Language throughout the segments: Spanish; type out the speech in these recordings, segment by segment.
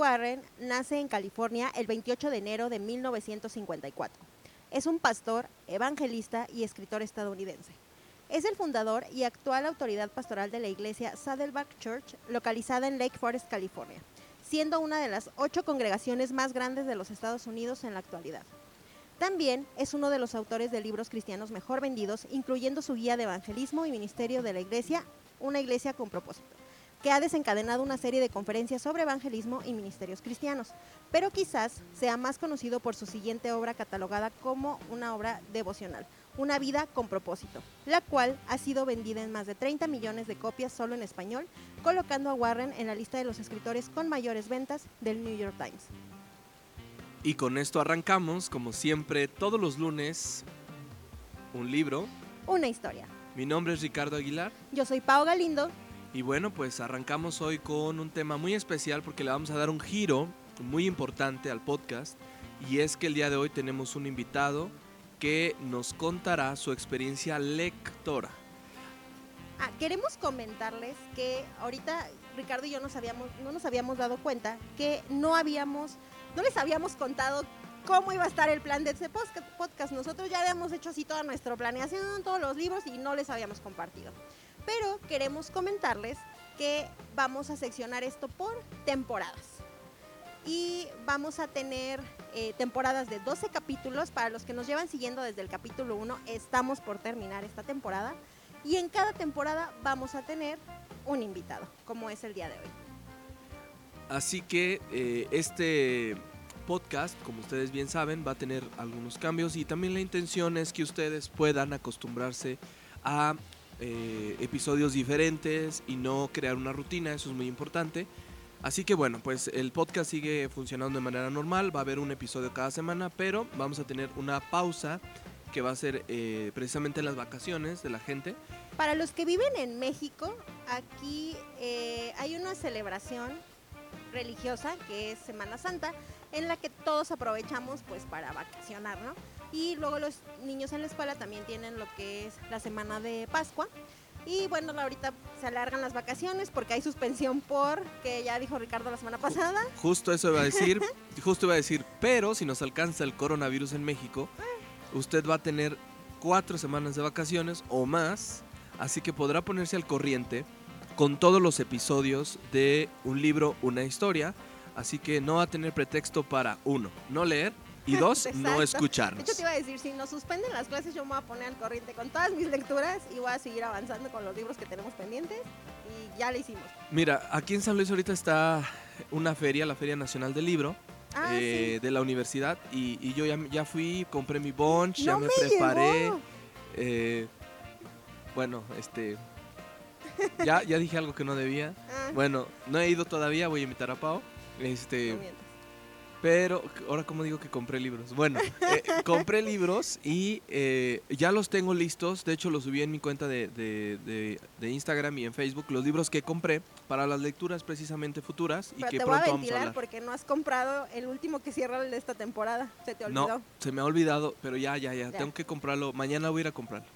Warren nace en California el 28 de enero de 1954. Es un pastor, evangelista y escritor estadounidense. Es el fundador y actual autoridad pastoral de la iglesia Saddleback Church, localizada en Lake Forest, California, siendo una de las ocho congregaciones más grandes de los Estados Unidos en la actualidad. También es uno de los autores de libros cristianos mejor vendidos, incluyendo su guía de evangelismo y ministerio de la iglesia, Una iglesia con propósito, que ha desencadenado una serie de conferencias sobre evangelismo y ministerios cristianos, pero quizás sea más conocido por su siguiente obra catalogada como una obra devocional, una vida con propósito, la cual ha sido vendida en más de 30 millones de copias solo en español, colocando a Warren en la lista de los escritores con mayores ventas del New York Times. Y con esto arrancamos, como siempre, todos los lunes, un libro. Una historia. Mi nombre es Ricardo Aguilar. Yo soy Pau Galindo. Y bueno, pues arrancamos hoy con un tema muy especial porque le vamos a dar un giro muy importante al podcast. Y es que el día de hoy tenemos un invitado que nos contará su experiencia lectora. Ah, queremos comentarles que ahorita Ricardo y yo nos habíamos, no nos habíamos dado cuenta que no habíamos, no les habíamos contado cómo iba a estar el plan de este podcast. Nosotros ya habíamos hecho así toda nuestra planeación, todos los libros y no les habíamos compartido. Pero queremos comentarles que vamos a seccionar esto por temporadas y vamos a tener eh, temporadas de 12 capítulos. Para los que nos llevan siguiendo desde el capítulo 1, estamos por terminar esta temporada. Y en cada temporada vamos a tener un invitado, como es el día de hoy. Así que eh, este podcast, como ustedes bien saben, va a tener algunos cambios y también la intención es que ustedes puedan acostumbrarse a eh, episodios diferentes y no crear una rutina, eso es muy importante. Así que bueno, pues el podcast sigue funcionando de manera normal, va a haber un episodio cada semana, pero vamos a tener una pausa que va a ser eh, precisamente las vacaciones de la gente. Para los que viven en México, aquí eh, hay una celebración religiosa que es Semana Santa, en la que todos aprovechamos pues para vacacionar, ¿no? Y luego los niños en la escuela también tienen lo que es la semana de Pascua. Y bueno, ahorita se alargan las vacaciones porque hay suspensión por, que ya dijo Ricardo la semana pasada. Justo eso iba a decir, justo iba a decir, pero si nos alcanza el coronavirus en México, usted va a tener cuatro semanas de vacaciones o más, así que podrá ponerse al corriente con todos los episodios de un libro, una historia, así que no va a tener pretexto para, uno, no leer, y dos, no escucharnos. De hecho, te iba a decir, si nos suspenden las clases, yo me voy a poner al corriente con todas mis lecturas y voy a seguir avanzando con los libros que tenemos pendientes y ya lo hicimos. Mira, aquí en San Luis ahorita está una feria, la Feria Nacional del Libro. Ah, eh, de la universidad y, yo ya, ya, fui, compré mi bunch, ya me, preparé. Eh, bueno, este. Ya, ya dije algo que no debía. Ah. Bueno, no he ido todavía, voy a invitar a Pau. Este. Pero, ahora como digo que compré libros. Bueno, eh, compré libros y eh, ya los tengo listos. De hecho, los subí en mi cuenta de, de, de, Instagram y en Facebook. Los libros que compré para las lecturas precisamente futuras y que te pronto voy a vamos a porque no has comprado el último que cierra el de esta temporada. Se te olvidó. No, se me ha olvidado, pero ya, ya, ya, Tengo que comprarlo. Mañana voy a ir a comprarlo.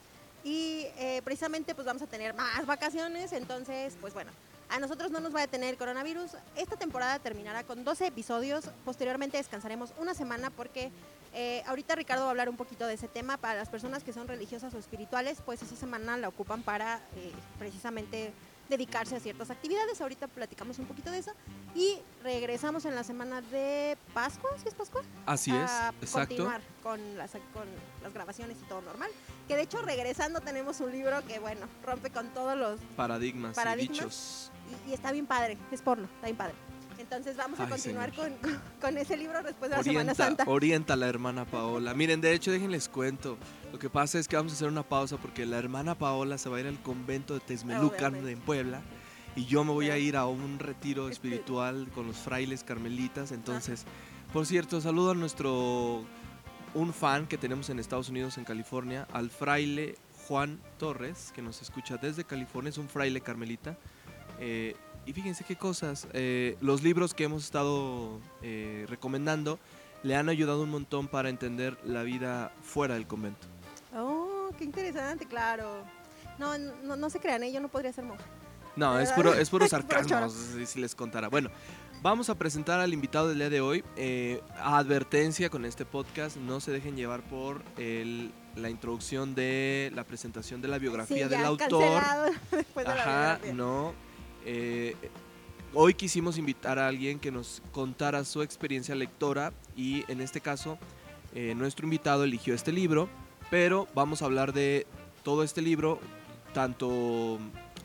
Y eh, precisamente pues vamos a tener más vacaciones. Entonces, pues bueno a nosotros no nos va a detener el coronavirus. Esta temporada terminará con 12 episodios. Posteriormente descansaremos una semana porque eh, ahorita Ricardo va a hablar un poquito de ese tema. Para las personas que son religiosas o espirituales, pues esa semana la ocupan para eh, precisamente dedicarse a ciertas actividades. Ahorita platicamos un poquito de eso. Y regresamos en la semana de Pascua, ¿sí es Pascua? Así es, exacto. Continuar con las, con las grabaciones y todo normal. Que de hecho regresando tenemos un libro que, bueno, rompe con todos los paradigmas, paradigmas y dichos y, está bien padre, es porno, está bien padre. Entonces vamos a continuar con, ese libro después de la Semana Santa. Orienta la hermana Paola. Miren, de hecho, déjenles cuento. Lo que pasa es que vamos a hacer una pausa porque la hermana Paola se va a ir al convento de Tezmelucan en Puebla y yo me voy a ir a un retiro espiritual con los frailes carmelitas. Entonces, por cierto, saludo a nuestro un fan que tenemos en Estados Unidos, en California, al fraile Juan Torres, que nos escucha desde California, es un fraile carmelita. Eh, y fíjense qué cosas, eh, los libros que hemos estado eh, recomendando le han ayudado un montón para entender la vida fuera del convento. Oh, qué interesante, claro. No, no, no se crean, yo no podría ser monja. No, es puro, es puro sarcasmo, si les contara. Bueno, Vamos a presentar al invitado del día de hoy. Eh, advertencia con este podcast, no se dejen llevar por el, la introducción de la presentación de la biografía Sí, del ya autor. después de la Ajá, biografía. no. Eh, hoy quisimos invitar a alguien que nos contara su experiencia lectora y en este caso eh, nuestro invitado eligió este libro, pero vamos a hablar de todo este libro, tanto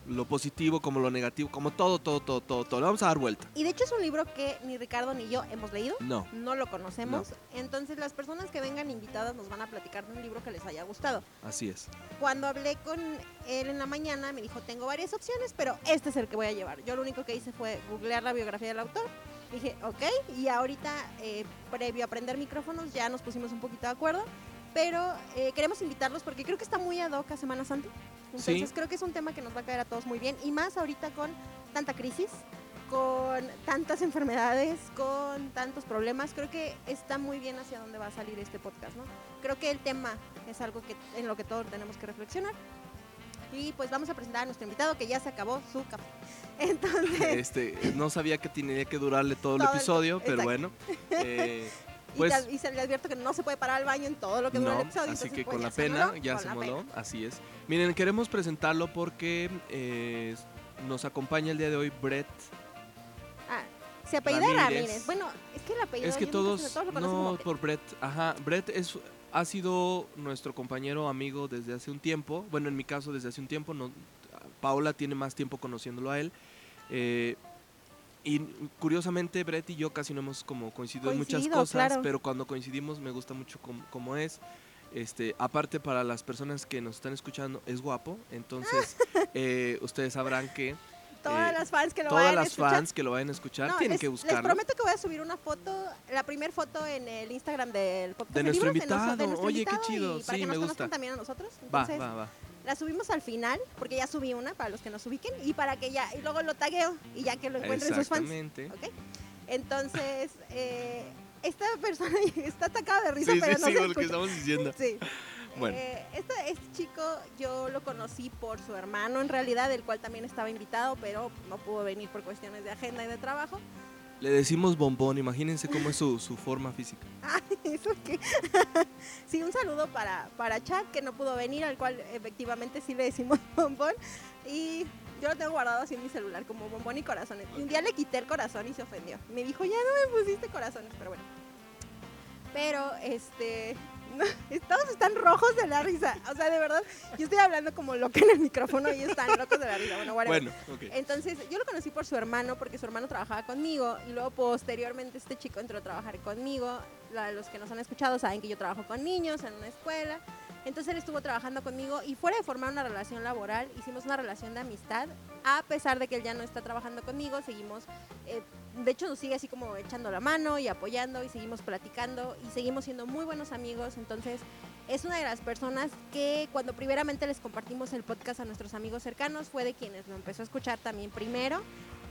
lo positivo como lo negativo, como todo, todo, todo, todo, todo. Le vamos a dar vuelta. Y de hecho es un libro que ni Ricardo ni yo hemos leído. No. No lo conocemos. Entonces las personas que vengan invitadas nos van a platicar de un libro que les haya gustado. Así es. Cuando hablé con él en la mañana me dijo, tengo varias opciones, pero este es el que voy a llevar. Yo lo único que hice fue googlear la biografía del autor. Dije, ok, y ahorita, eh, previo a aprender micrófonos, ya nos pusimos un poquito de acuerdo. Pero eh, queremos invitarlos porque creo que está muy ad hoc a Semana Santa. Entonces Sí. creo que es un tema que nos va a caer a todos muy bien. Y más ahorita con tanta crisis, con tantas enfermedades, con tantos problemas. Creo que está muy bien hacia dónde va a salir este podcast, ¿no? Creo que el tema es algo que, en lo que todos tenemos que reflexionar. Y pues vamos a presentar a nuestro invitado que ya se acabó su café. Entonces, Este, no sabía que tenía que durarle todo el Todo el- episodio, pero bueno. eh, y, pues te- y se le advierto que no se puede parar al baño en todo lo que dura no, el episodio. así que pues, con la pena ya se moló, así es. Miren, queremos presentarlo porque eh, nos acompaña el día de hoy Brett. Ah, se apellida Ramírez. Ramírez. Bueno, es que el apellido. Es que sé, todos, lo conocen no por Brett, ajá, Brett es, ha sido nuestro compañero amigo desde hace un tiempo, bueno, en mi caso desde hace un tiempo, no, Paola tiene más tiempo conociéndolo a él, eh, y curiosamente Brett y yo casi no hemos como coincidido en muchas cosas, claro. pero cuando coincidimos me gusta mucho como, como es. Este, aparte para las personas que nos están escuchando es guapo, entonces eh, ustedes sabrán que Todas eh, las fans que lo todas vayan a escuchar. fans que lo vayan a escuchar No, tienen les, que les buscarlo. prometo que voy a subir una foto, la primera foto en el Instagram del podcast De nuestro libros, invitado. nuestro Oye, qué chido. Y para Sí, que me nos gusta. también a nosotros. Va, va, va. La subimos al final, porque ya subí una para los que nos ubiquen y para que ya, y luego lo tagueo y ya que lo encuentren sus fans. Exactamente. ¿ok? Entonces, eh, esta persona está atacada de risa, Sí, pero sí, no sí, se lo que estamos diciendo. Sí. Bueno. Eh, este, este chico yo lo conocí por su hermano en realidad, el cual también estaba invitado, pero no pudo venir por cuestiones de agenda y de trabajo. Le decimos bombón, imagínense cómo es su, su forma física. Eso que. sí, un saludo para, para que no pudo venir, al cual efectivamente sí le decimos bombón. Y yo lo tengo guardado así en mi celular, como bombón y corazones. Y un día le quité el corazón y se ofendió. Me dijo, ya no me pusiste corazones, pero bueno. Pero, este. todos están rojos de la risa. O sea, de verdad, yo estoy hablando como loca en el micrófono y están locos de la risa. Bueno. Bueno, ok. Entonces, yo lo conocí por su hermano, porque su hermano trabajaba conmigo, y luego posteriormente este chico entró a trabajar conmigo. La- los que nos han escuchado saben que yo trabajo con niños en una escuela. Entonces él estuvo trabajando conmigo y fuera de formar una relación laboral, hicimos una relación de amistad. A pesar de que él ya no está trabajando conmigo, seguimos, eh, de hecho nos sigue así como echando la mano y apoyando y seguimos platicando y seguimos siendo muy buenos amigos. Entonces es una de las personas que cuando primeramente les compartimos el podcast a nuestros amigos cercanos fue de quienes lo empezó a escuchar también primero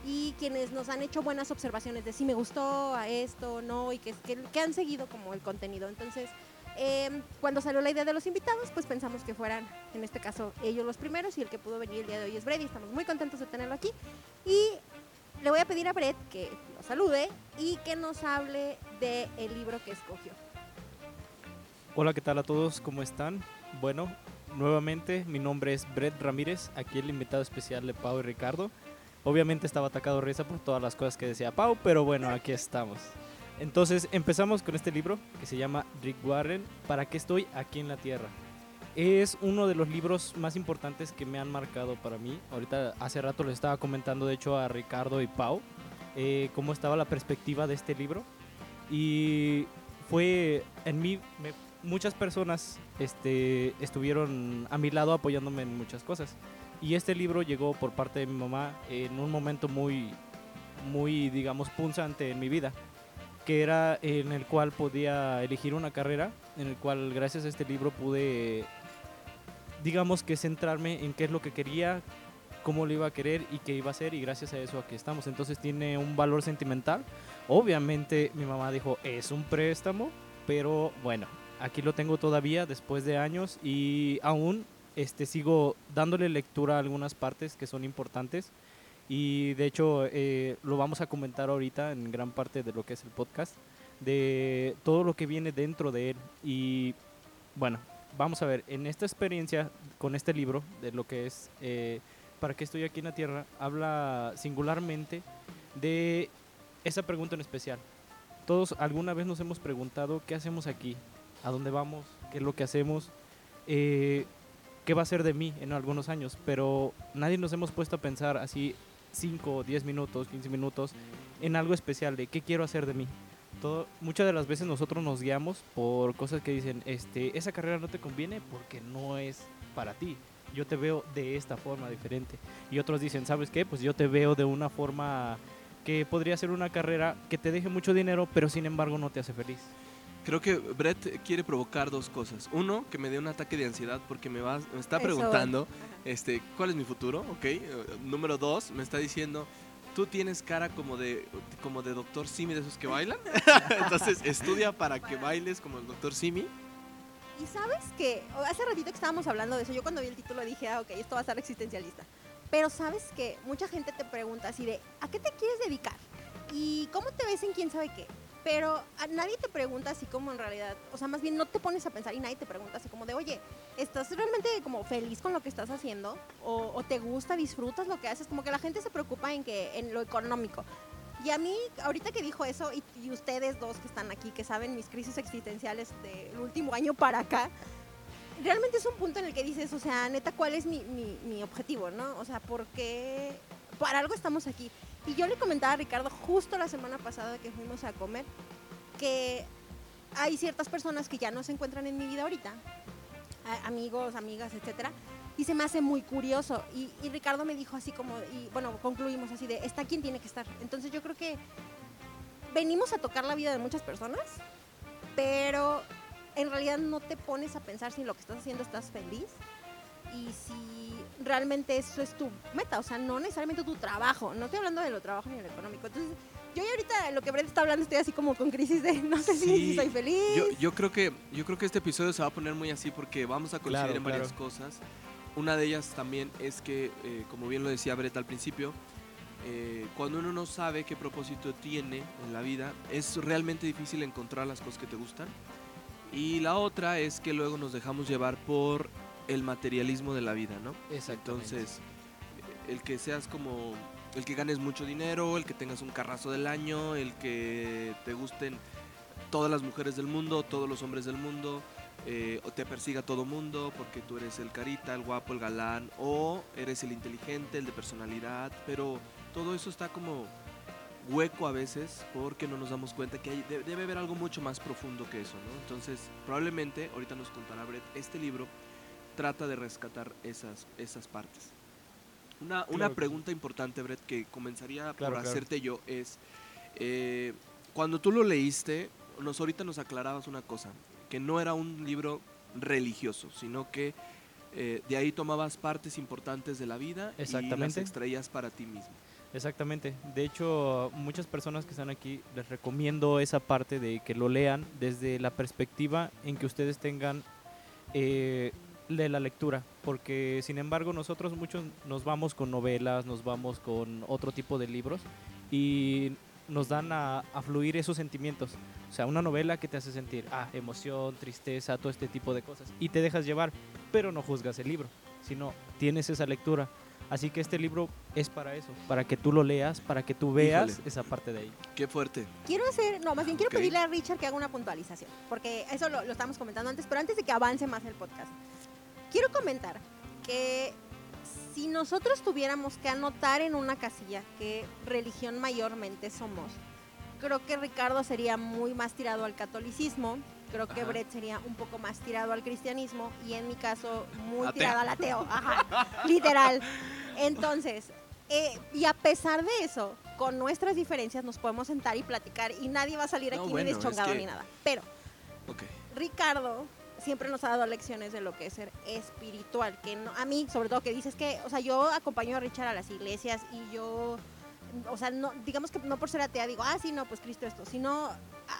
y quienes nos han hecho buenas observaciones de si me gustó a esto no y que, que, que han seguido como el contenido. Entonces, eh, cuando salió la idea de los invitados, pues pensamos que fueran, en este caso, ellos los primeros y el que pudo venir el día de hoy es Brady. Estamos muy contentos de tenerlo aquí y le voy a pedir a Brett que lo salude y que nos hable del el libro que escogió. Hola, ¿qué tal a todos? ¿Cómo están? Bueno, nuevamente mi nombre es Brett Ramírez, aquí el invitado especial de Pau y Ricardo. Obviamente estaba atacado de risa por todas las cosas que decía Pau, pero bueno, aquí estamos. Entonces empezamos con este libro que se llama Rick Warren, ¿Para qué estoy aquí en la Tierra? Es uno de los libros más importantes que me han marcado para mí. Ahorita hace rato les estaba comentando de hecho a Ricardo y Pau eh, cómo estaba la perspectiva de este libro. Y fue en mí, me- muchas personas este, estuvieron a mi lado apoyándome en muchas cosas. Y este libro llegó por parte de mi mamá en un momento muy, muy, digamos, punzante en mi vida, que era en el cual podía elegir una carrera, en el cual gracias a este libro pude, digamos que centrarme en qué es lo que quería, cómo lo iba a querer y qué iba a hacer y gracias a eso aquí estamos. Entonces tiene un valor sentimental. Obviamente mi mamá dijo, es un préstamo, pero bueno, aquí lo tengo todavía después de años y aún este, sigo dándole lectura a algunas partes que son importantes Y de hecho eh, lo vamos a comentar ahorita en gran parte de lo que es el podcast, de todo lo que viene dentro de él. Y bueno, vamos a ver, en esta experiencia con este libro, de lo que es eh, ¿Para qué estoy aquí en la Tierra?, habla singularmente de esa pregunta en especial. Todos alguna vez nos hemos preguntado qué hacemos aquí, a dónde vamos, qué es lo que hacemos, eh, qué va a ser de mí en algunos años, pero nadie nos hemos puesto a pensar así 5, 10 minutos, 15 minutos en algo especial de qué quiero hacer de mí. Todo, muchas de las veces nosotros nos guiamos por cosas que dicen, este, esa carrera no te conviene porque no es para ti. Yo te veo de esta forma diferente. Y otros dicen, ¿sabes qué? Pues yo te veo de una forma que podría ser una carrera que te deje mucho dinero, pero sin embargo no te hace feliz. Creo que Brett quiere provocar dos cosas. Uno, que me dé un ataque de ansiedad porque me, va, me está Eso. preguntando este, cuál es mi futuro, ¿ok? Eh, Número dos, me está diciendo, tú tienes cara como de, como de doctor Simi de esos que bailan. Entonces, estudia para que bailes como el doctor Simi. Y sabes que hace ratito que estábamos hablando de eso, yo cuando vi el título dije, ah, ok, esto va a ser existencialista. Pero sabes que mucha gente te pregunta así de, ¿a qué te quieres dedicar? ¿Y cómo te ves en quién sabe qué? Pero a nadie te pregunta así como en realidad, o sea, más bien no te pones a pensar y nadie te pregunta así como de, oye, ¿estás realmente como feliz con lo que estás haciendo? ¿O, o te gusta, disfrutas lo que haces? Como que la gente se preocupa en, que, en lo económico. Y a mí, ahorita que dijo eso, y, y ustedes dos que están aquí, que saben mis crisis existenciales del último año para acá, realmente es un punto en el que dices, o sea, neta, ¿cuál es mi, mi, mi objetivo, no? O sea, ¿por qué? Para algo estamos aquí. Y yo le comentaba a Ricardo justo la semana pasada que fuimos a comer, que hay ciertas personas que ya no se encuentran en mi vida ahorita, amigos, amigas, etcétera, y se me hace muy curioso. Y, y Ricardo me dijo así como, y bueno, concluimos así de, está quien tiene que estar. Entonces yo creo que venimos a tocar la vida de muchas personas, pero en realidad no te pones a pensar si en lo que estás haciendo estás feliz y si realmente eso es tu meta, o sea, no necesariamente tu trabajo, no estoy hablando de lo trabajo ni de lo económico. Entonces, yo ya ahorita lo que Brett está hablando estoy así como con crisis de no sé si- si, Sí, soy feliz. Yo, yo creo que yo creo que este episodio se va a poner muy así porque vamos a coincidir Claro, en varias claro. cosas. Una de ellas también es que, eh, como bien lo decía Brett al principio, eh, cuando uno no sabe qué propósito tiene en la vida, es realmente difícil encontrar las cosas que te gustan. Y la otra es que luego nos dejamos llevar por el materialismo de la vida, ¿no? Entonces, el que seas como, el que ganes mucho dinero, el que tengas un carrazo del año, el que te gusten todas las mujeres del mundo, todos los hombres del mundo, eh, o te persiga todo mundo porque tú eres el carita, el guapo, el galán, o eres el inteligente, el de personalidad, pero todo eso está como hueco a veces porque no nos damos cuenta que hay- de- debe haber algo mucho más profundo que eso, ¿no? Entonces, probablemente, ahorita nos contará Brett, este libro trata de rescatar esas, esas partes. Una, una Claro que pregunta importante, Brett, que comenzaría Claro, por claro. hacerte yo es, eh, cuando tú lo leíste, nos ahorita nos aclarabas una cosa, que no era un libro religioso, sino que eh, de ahí tomabas partes importantes de la vida y las Exactamente. extraías para ti mismo. Exactamente. De hecho, muchas personas que están aquí les recomiendo esa parte de que lo lean desde la perspectiva en que ustedes tengan eh, de la lectura, porque sin embargo nosotros muchos nos vamos con novelas, nos vamos con otro tipo de libros y nos dan a, a fluir esos sentimientos. O sea, una novela que te hace sentir ah, emoción, tristeza, todo este tipo de cosas y te dejas llevar, pero no juzgas el libro, sino tienes esa lectura. Así que este libro es para eso, para que tú lo leas, para que tú veas Híjole. esa parte de ahí. Qué fuerte. Quiero hacer, no, más bien quiero Ok. pedirle a Richard que haga una puntualización, porque eso lo, lo estamos comentando antes, pero antes de que avance más el podcast, quiero comentar que si nosotros tuviéramos que anotar en una casilla qué religión mayormente somos, creo que Ricardo sería muy más tirado al catolicismo, creo que Ajá. Brett sería un poco más tirado al cristianismo y en mi caso muy Ateo. tirado al ateo, ajá, literal. Entonces, eh, y a pesar de eso, con nuestras diferencias nos podemos sentar y platicar y nadie va a salir No, aquí bueno, ni es deschongado que- ni nada. Pero. Ricardo siempre nos ha dado lecciones de lo que es ser espiritual, que no- a mí, sobre todo que dices que, o sea, yo acompaño a Richard a las iglesias y yo, o sea, no, digamos que no por ser atea digo, ah, sí, no, pues Cristo esto, sino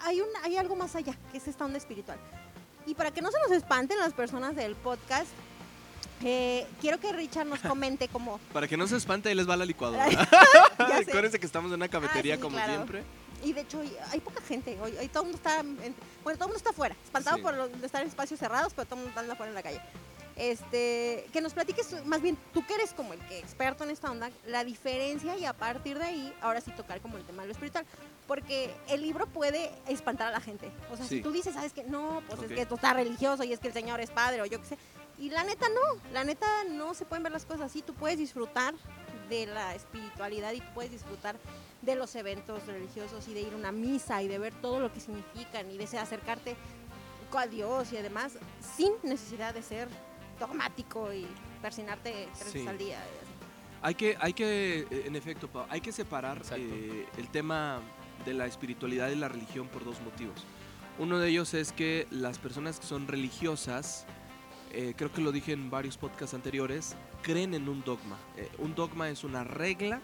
hay, un, hay algo más allá, que es esta onda espiritual. Y para que no se nos espanten las personas del podcast, Eh, quiero que Richard nos comente cómo... Para que no se espante, ahí les va la licuadora. Acuérdense que estamos en una cafetería Ah, sí, como claro. siempre. Y de hecho hoy hay poca gente, hoy, hoy todo el mundo está, en- bueno, todo el mundo está afuera, espantado Sí. por lo estar en espacios cerrados, pero todo el mundo anda afuera en la calle. Este, que nos platiques, más bien, tú que eres como el que experto en esta onda, la diferencia y a partir de ahí, ahora sí tocar como el tema de lo espiritual. Porque el libro puede espantar a la gente. O sea, Sí. si tú dices, sabes que no, pues Ok. es que tú estás religioso y es que el Señor es padre o yo qué sé. Y la neta no, la neta no se pueden ver las cosas así. Tú puedes disfrutar de la espiritualidad y tú puedes disfrutar de los eventos religiosos y de ir a una misa y de ver todo lo que significan y de acercarte a Dios y además sin necesidad de ser dogmático y persinarte tres Sí. veces al día. Hay que, hay que, eh, en efecto, hay que separar eh, el tema de la espiritualidad y la religión por dos motivos. Uno de ellos es que las personas que son religiosas, eh, creo que lo dije en varios podcasts anteriores, creen en un dogma. Eh, un dogma es una regla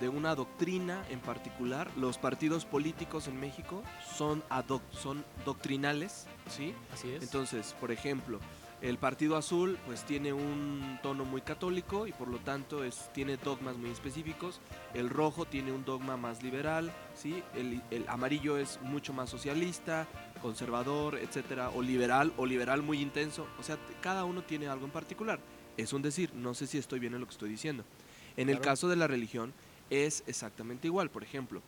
de una doctrina en particular. Los partidos políticos en México son, ad hoc, son doctrinales, ¿sí? Así es. Entonces, por ejemplo, el Partido Azul pues tiene un tono muy católico y por lo tanto es, tiene dogmas muy específicos. El rojo tiene un dogma más liberal, ¿sí? El, el amarillo es mucho más socialista, conservador, etcétera, o liberal, o liberal muy intenso. O sea, cada uno tiene algo en particular. Es un decir, no sé si estoy bien en lo que estoy diciendo. En el caso de la religión es exactamente igual. Por ejemplo,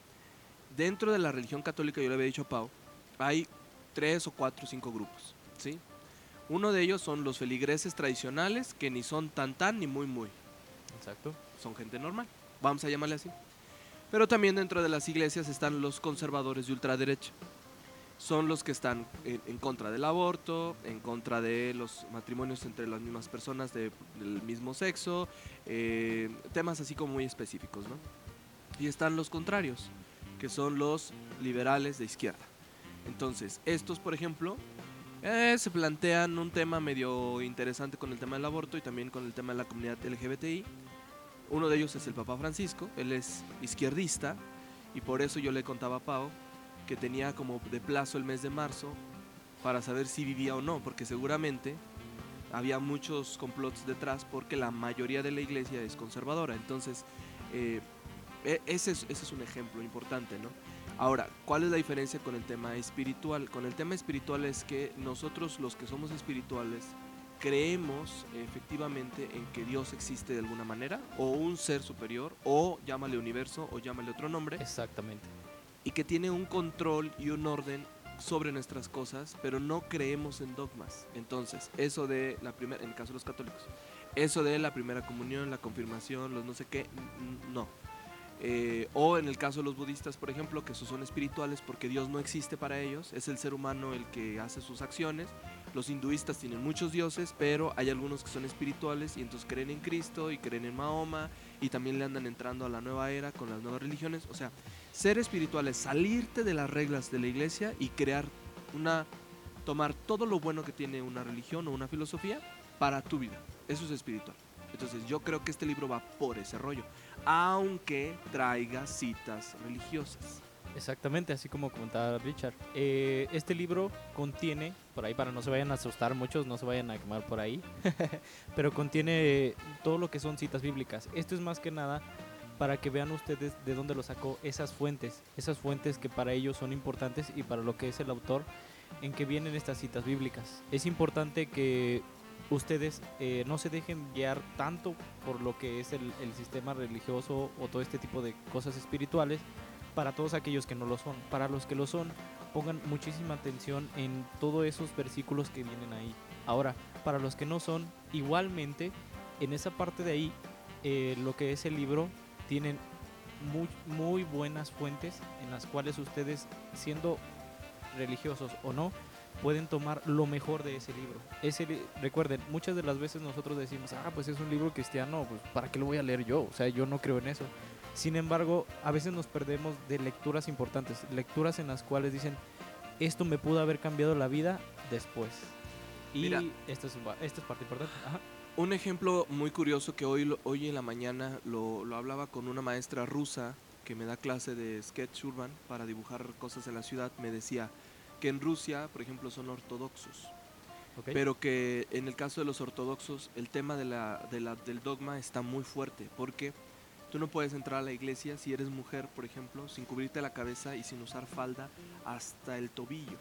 dentro de la religión católica, yo le había dicho a Pau, hay tres o cuatro o cinco grupos, ¿sí? Uno de ellos son los feligreses tradicionales, que ni son tan tan ni muy muy, Exacto. son gente normal, vamos a llamarle así. Pero también dentro de las iglesias están los conservadores de ultraderecha. Son los que están en, contra del aborto, en contra de los matrimonios entre las mismas personas de- del mismo sexo, eh, temas así como muy específicos, ¿no? Y están los contrarios, que son los liberales de izquierda. Entonces, estos, por ejemplo, eh, se plantean un tema medio interesante con el tema del aborto y también con el tema de la comunidad LGBTI. Uno de ellos es el Papa Francisco, él es izquierdista y por eso yo le contaba a Pau que tenía como de plazo el mes de marzo para saber si vivía o no, porque seguramente había muchos complots detrás porque la mayoría de la iglesia es conservadora. Entonces, eh, e- ese, es, ese es un ejemplo importante, ¿no? Ahora, ¿cuál es la diferencia con el tema espiritual? Con el tema espiritual es que nosotros los que somos espirituales creemos efectivamente en que Dios existe de alguna manera, o un ser superior, o llámale universo, o llámale otro nombre, Exactamente. Y que tiene un control y un orden sobre nuestras cosas, pero no creemos en dogmas. Entonces, eso de la primera, en el caso de los católicos, eso de la primera comunión, la confirmación, los no sé qué, no. Eh, o en el caso de los budistas, por ejemplo, que esos son espirituales porque Dios no existe para ellos, es el ser humano el que hace sus acciones. Los hinduistas tienen muchos dioses, pero hay algunos que son espirituales y entonces creen en Cristo y creen en Mahoma y también le andan entrando a la nueva era con las nuevas religiones. O sea, ser espiritual es salirte de las reglas de la iglesia y crear una tomar todo lo bueno que tiene una religión o una filosofía para tu vida. Eso es espiritual. Entonces yo creo que este libro va por ese rollo, aunque traiga citas religiosas. Exactamente, así como comentaba Richard. Eh, este libro contiene, por ahí para no se vayan a asustar muchos, no se vayan a quemar por ahí, pero contiene todo lo que son citas bíblicas. Esto es más que nada para que vean ustedes de dónde lo sacó esas fuentes, esas fuentes que para ellos son importantes y para lo que es el autor, en que vienen estas citas bíblicas. Es importante que ustedes eh, no se dejen guiar tanto por lo que es el, sistema religioso o todo este tipo de cosas espirituales para todos aquellos que no lo son. Para los que lo son, pongan muchísima atención en todos esos versículos que vienen ahí. Ahora, para los que no son, igualmente, en esa parte de ahí, eh, lo que es el libro, tienen muy, muy buenas fuentes en las cuales ustedes, siendo religiosos o no, pueden tomar lo mejor de ese libro. Ese li- recuerden, muchas de las veces nosotros decimos, ah, pues es un libro cristiano, pues ¿para qué lo voy a leer yo? O sea, yo no creo en eso. Sin embargo, a veces nos perdemos de lecturas importantes, lecturas en las cuales dicen, esto me pudo haber cambiado la vida después. Y Mira. esto es, esto es parte importante. Ajá. Un ejemplo muy curioso que hoy, hoy en la mañana lo, lo hablaba con una maestra rusa que me da clase de sketch urban para dibujar cosas en la ciudad, me decía que en Rusia, por ejemplo, son ortodoxos. Pero que en el caso de los ortodoxos el tema de la, de la- del dogma está muy fuerte, porque tú no puedes entrar a la iglesia si eres mujer, por ejemplo, sin cubrirte la cabeza y sin usar falda hasta el tobillo.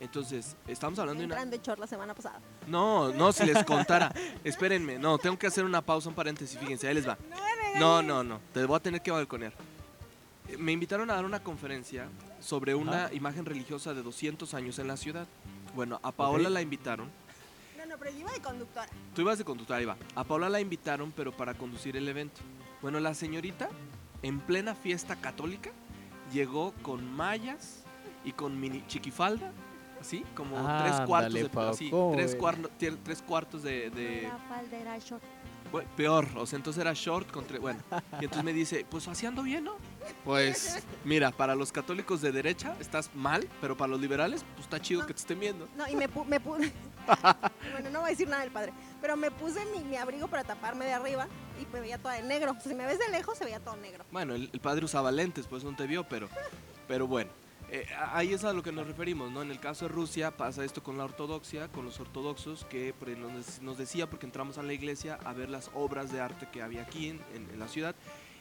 Entonces, estamos hablando de una... De short la semana pasada. No, no, si les contara. Espérenme, no, tengo que hacer una pausa, un paréntesis, fíjense, ahí les va. No, no, no, te voy a tener que balconear. Eh, Me invitaron a dar una conferencia sobre una Ajá. imagen religiosa de 200 años en la ciudad. Bueno, a Paola la invitaron. No, no, pero yo iba de conductora. Tú ibas de conductora, ahí va. A Paola la invitaron, pero para conducir el evento. Bueno, la señorita, en plena fiesta católica, llegó con mallas y con mini chiquifalda, así, como tres cuartos de Pau, así, ¿cómo tres, tres cuartos de, de- La falda era short. Bueno, peor, o sea, entonces era short contra... Bueno, y entonces me dice, pues así ando bien, ¿no? Pues, mira, para los católicos de derecha estás mal, pero para los liberales, pues está chido que te estén viendo. No, y me, pu- me puse. bueno, no voy a decir nada del padre. Pero me puse mi, mi abrigo para taparme de arriba y me veía toda de negro. O sea, si me ves de lejos, se veía todo negro. Bueno, el, el padre usaba lentes, pues no te vio, pero, pero bueno. Eh, ahí es a lo que nos referimos, ¿no? En el caso de Rusia pasa esto con la ortodoxia, con los ortodoxos, que nos, decía, porque entramos a la iglesia a ver las obras de arte que había aquí en, en- en la ciudad,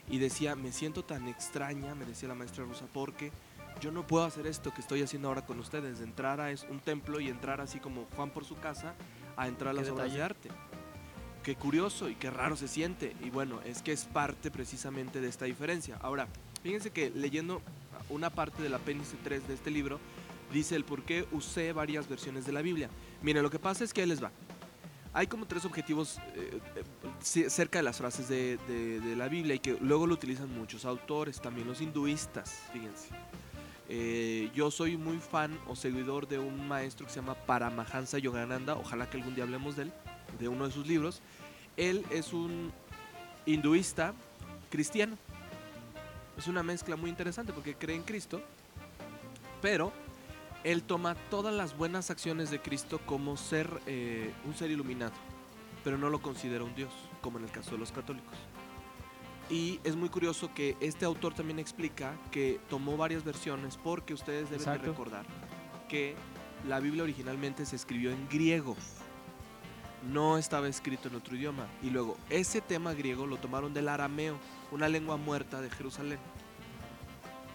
y decía, me siento tan extraña, me decía la maestra rusa, porque yo no puedo hacer esto que estoy haciendo ahora con ustedes, de entrar a un templo y entrar así como Juan por su casa, a entrar a las obras de arte. Qué curioso y qué raro se siente. Y bueno, es que es parte precisamente de esta diferencia. Ahora, fíjense que leyendo una parte del apéndice 3 de este libro, dice el por qué usé varias versiones de la Biblia. Miren, lo que pasa es que ahí les va. Hay como tres objetivos eh, eh, ce- cerca de las frases de, de- de la Biblia y que luego lo utilizan muchos autores, también los hinduistas, fíjense. Eh, yo soy muy fan o seguidor de un maestro que se llama Paramahansa Yogananda, ojalá que algún día hablemos de él, de uno de sus libros. Él es un hinduista cristiano. Es una mezcla muy interesante porque cree en Cristo, pero él toma todas las buenas acciones de Cristo como ser eh, un ser iluminado, pero no lo considera un Dios, como en el caso de los católicos. Y es muy curioso que este autor también explica que tomó varias versiones porque ustedes deben de recordar que la Biblia originalmente se escribió en griego. No estaba escrito en otro idioma. Y luego, ese tema griego lo tomaron del arameo, una lengua muerta de Jerusalén.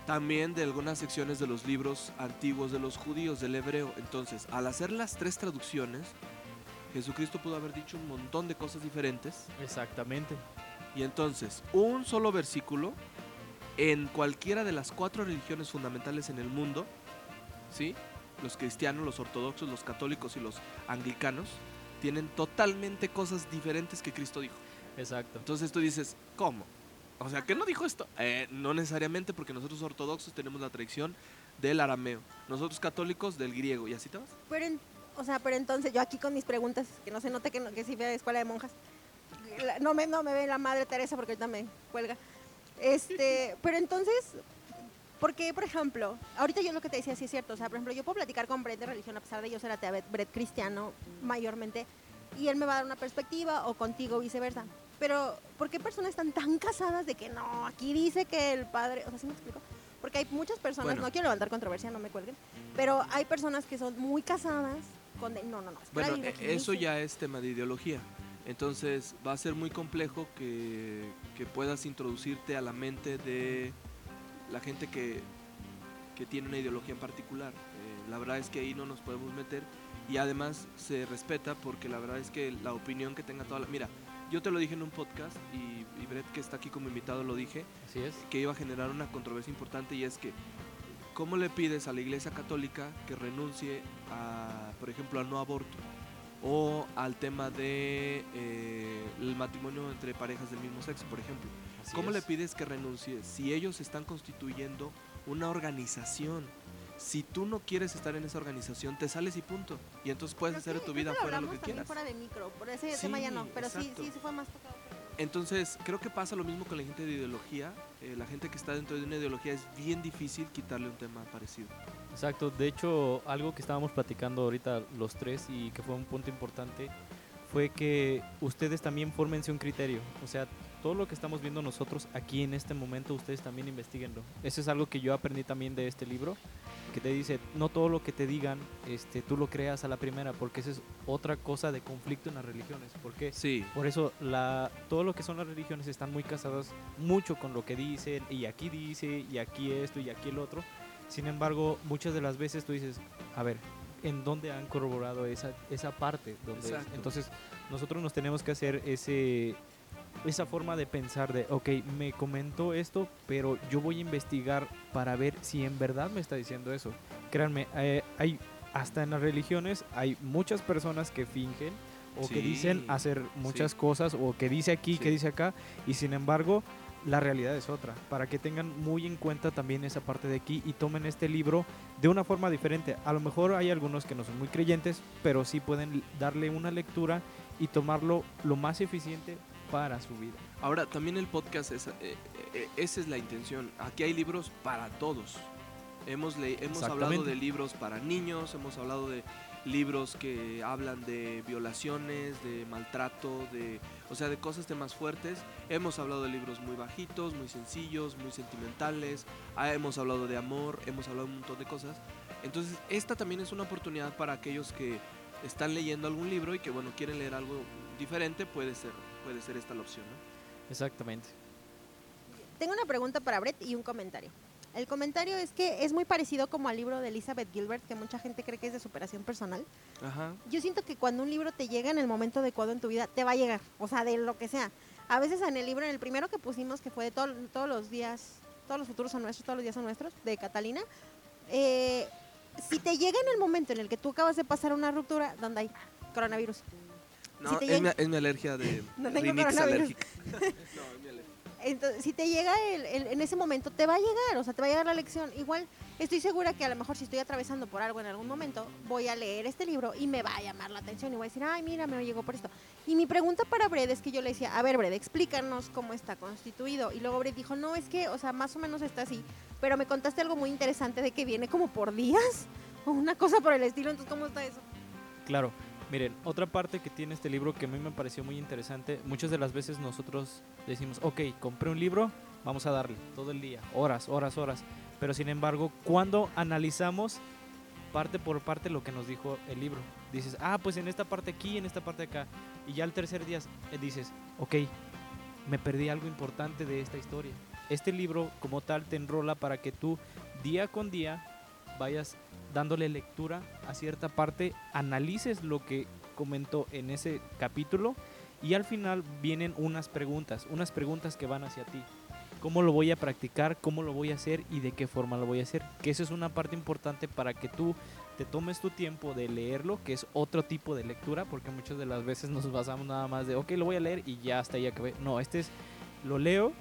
También de algunas secciones de los libros antiguos de los judíos, del hebreo. Entonces, al hacer las tres traducciones, Jesucristo pudo haber dicho un montón de cosas diferentes. Exactamente. Y entonces, un solo versículo en cualquiera de las cuatro religiones fundamentales en el mundo, ¿sí? Los cristianos, los ortodoxos, los católicos y los anglicanos, tienen totalmente cosas diferentes que Cristo dijo. Exacto. Entonces tú dices, ¿cómo? O sea, ¿qué no dijo esto? Eh, no necesariamente porque nosotros ortodoxos tenemos la tradición del arameo, nosotros católicos del griego, y así te vas. Pero, en- o sea, pero entonces yo aquí con mis preguntas, que no se note que, no, que sí fui a la escuela de monjas. La- no, me, no me ve la madre Teresa porque ahorita me cuelga. Este, pero entonces, ¿por qué, por ejemplo, ahorita yo lo que te decía sí es cierto, o sea, por ejemplo, yo puedo platicar con Brett de religión a pesar de yo ser atea, Brett cristiano mayormente, y él me va a dar una perspectiva o contigo viceversa. Pero, ¿por qué personas están tan casadas de que no, aquí dice que el padre, o sea, ¿sí me explico? Porque hay muchas personas, Bueno. no quiero levantar controversia, no me cuelguen, pero hay personas que son muy casadas con, de- no, no, no, es que la Bueno, eh, eso dice. ya es tema de ideología. Entonces va a ser muy complejo que, que puedas introducirte a la mente de la gente que, que tiene una ideología en particular. Eh, la verdad es que ahí no nos podemos meter y además se respeta porque la verdad es que la opinión que tenga toda la... Mira, yo te lo dije en un podcast y, y Brett que está aquí como invitado lo dije, Así es. que iba a generar una controversia importante y es que ¿cómo le pides a la Iglesia Católica que renuncie a, por ejemplo, al no aborto o al tema de eh, el matrimonio entre parejas del mismo sexo, por ejemplo? Así ¿Cómo le es. pides que renuncie si ellos están constituyendo una organización? Si tú no quieres estar en esa organización, te sales y punto. Y entonces puedes Creo hacer que- tu vida fuera lo que quieras. fuera de micro, por ese Sí, tema ya no, pero sí, exacto. sí, sí fue más tocado. Entonces, creo que pasa lo mismo con la gente de ideología. Eh, la gente que está dentro de una ideología es bien difícil quitarle un tema parecido. Exacto, de hecho algo que estábamos platicando ahorita los tres y que fue un punto importante fue que ustedes también fórmense un criterio. O sea, todo lo que estamos viendo nosotros aquí en este momento, ustedes también investiguenlo. Eso es algo que yo aprendí también de este libro, que te dice, no todo lo que te digan, este, tú lo creas a la primera, porque esa es otra cosa de conflicto en las religiones. Porque Sí, por eso la, todo lo que son las religiones están muy casadas mucho con lo que dicen, y aquí dice, y aquí esto, y aquí el otro. Sin embargo, muchas de las veces tú dices, a ver, ¿en dónde han corroborado esa, esa parte? Donde Exacto. Entonces, nosotros nos tenemos que hacer ese, esa forma de pensar de, ok, me comentó esto, pero yo voy a investigar para ver si en verdad me está diciendo eso. Créanme, eh, hay, hasta en las religiones hay muchas personas que fingen o que Sí, dicen hacer muchas sí. cosas o que dice aquí, Sí. que dice acá, y sin embargo la realidad es otra, para que tengan muy en cuenta también esa parte de aquí y tomen este libro de una forma diferente. A lo mejor hay algunos que no son muy creyentes, pero sí pueden darle una lectura y tomarlo lo más eficiente para su vida. Ahora, también el podcast, es, eh, eh, esa es la intención. Aquí hay libros para todos. Hemos, le- hemos hablado de libros para niños, hemos hablado de libros que hablan de violaciones, de maltrato, de, o sea, de cosas temas fuertes. Hemos hablado de libros muy bajitos, muy sencillos, muy sentimentales. Ah, hemos hablado de amor, hemos hablado de un montón de cosas. Entonces, esta también es una oportunidad para aquellos que están leyendo algún libro y que, bueno, quieren leer algo diferente, puede ser, puede ser esta la opción, ¿no? Exactamente. Tengo una pregunta para Brett y un comentario. El comentario es que es muy parecido como al libro de Elizabeth Gilbert, que mucha gente cree que es de superación personal. Ajá. Yo siento que cuando un libro te llega en el momento adecuado en tu vida, te va a llegar, o sea, de lo que sea. A veces en el libro, en el primero que pusimos, que fue de todo- todos los días, todos los futuros son nuestros, todos los días son nuestros, de Catalina, eh, si te llega en el momento en el que tú acabas de pasar una ruptura, donde hay coronavirus, No, Si es, mi, es mi alergia de No tengo alérgica. no, es mi alergia. Entonces, si te llega el- el- en ese momento, te va a llegar, o sea, te va a llegar la lección. Igual, estoy segura que a lo mejor si estoy atravesando por algo en algún momento, voy a leer este libro y me va a llamar la atención y voy a decir, ay, mira, me llegó por esto. Y mi pregunta para Bred es que yo le decía, a ver, Bred, explícanos cómo está constituido. Y luego Bred dijo, no, es que, o sea, más o menos está así, pero me contaste algo muy interesante de que viene como por días o una cosa por el estilo. Entonces, ¿cómo está eso? Claro, miren, otra parte que tiene este libro que a mí me pareció muy interesante, muchas de las veces nosotros decimos, ok, compré un libro, vamos a darle todo el día, horas, horas, horas, pero sin embargo, cuando analizamos parte por parte lo que nos dijo el libro, dices, ah, pues en esta parte aquí, en esta parte acá, y ya el tercer día eh, dices, ok, me perdí algo importante de esta historia. Este libro como tal te enrola para que tú día con día vayas dándole lectura a cierta parte, analices lo que comentó en ese capítulo y al final vienen unas preguntas, unas preguntas que van hacia ti. ¿Cómo lo voy a practicar? ¿Cómo lo voy a hacer? ¿Y de qué forma lo voy a hacer? Que eso es una parte importante para que tú te tomes tu tiempo de leerlo, que es otro tipo de lectura, porque muchas de las veces nos basamos nada más de, ok, lo voy a leer y ya hasta ahí acabé. No, este es, lo leo,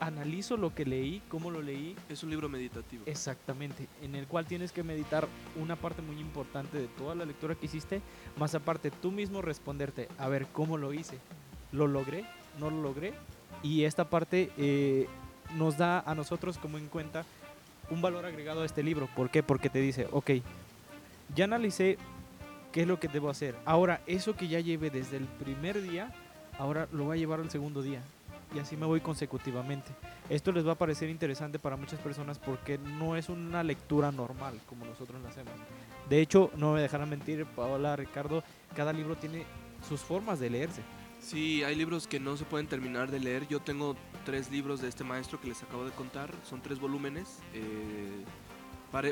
analizo lo que leí, cómo lo leí, Es un libro meditativo. Exactamente, en el cual tienes que meditar una parte muy importante de toda la lectura que hiciste, más aparte tú mismo responderte, a ver, ¿cómo lo hice? ¿Lo logré? ¿No lo logré? Y esta parte eh, nos da a nosotros como en cuenta un valor agregado a este libro. ¿Por qué? Porque te dice, ok, ya analicé qué es lo que debo hacer. Ahora, eso que ya llevé desde el primer día, ahora lo voy a llevar al segundo día. Y así me voy consecutivamente. Esto les va a parecer interesante para muchas personas porque no es una lectura normal como nosotros la hacemos. De hecho, no me dejarán mentir, Paola, Ricardo, cada libro tiene sus formas de leerse. Sí, hay libros que no se pueden terminar de leer. Yo tengo tres libros de este maestro que les acabo de contar. Son tres volúmenes. Eh,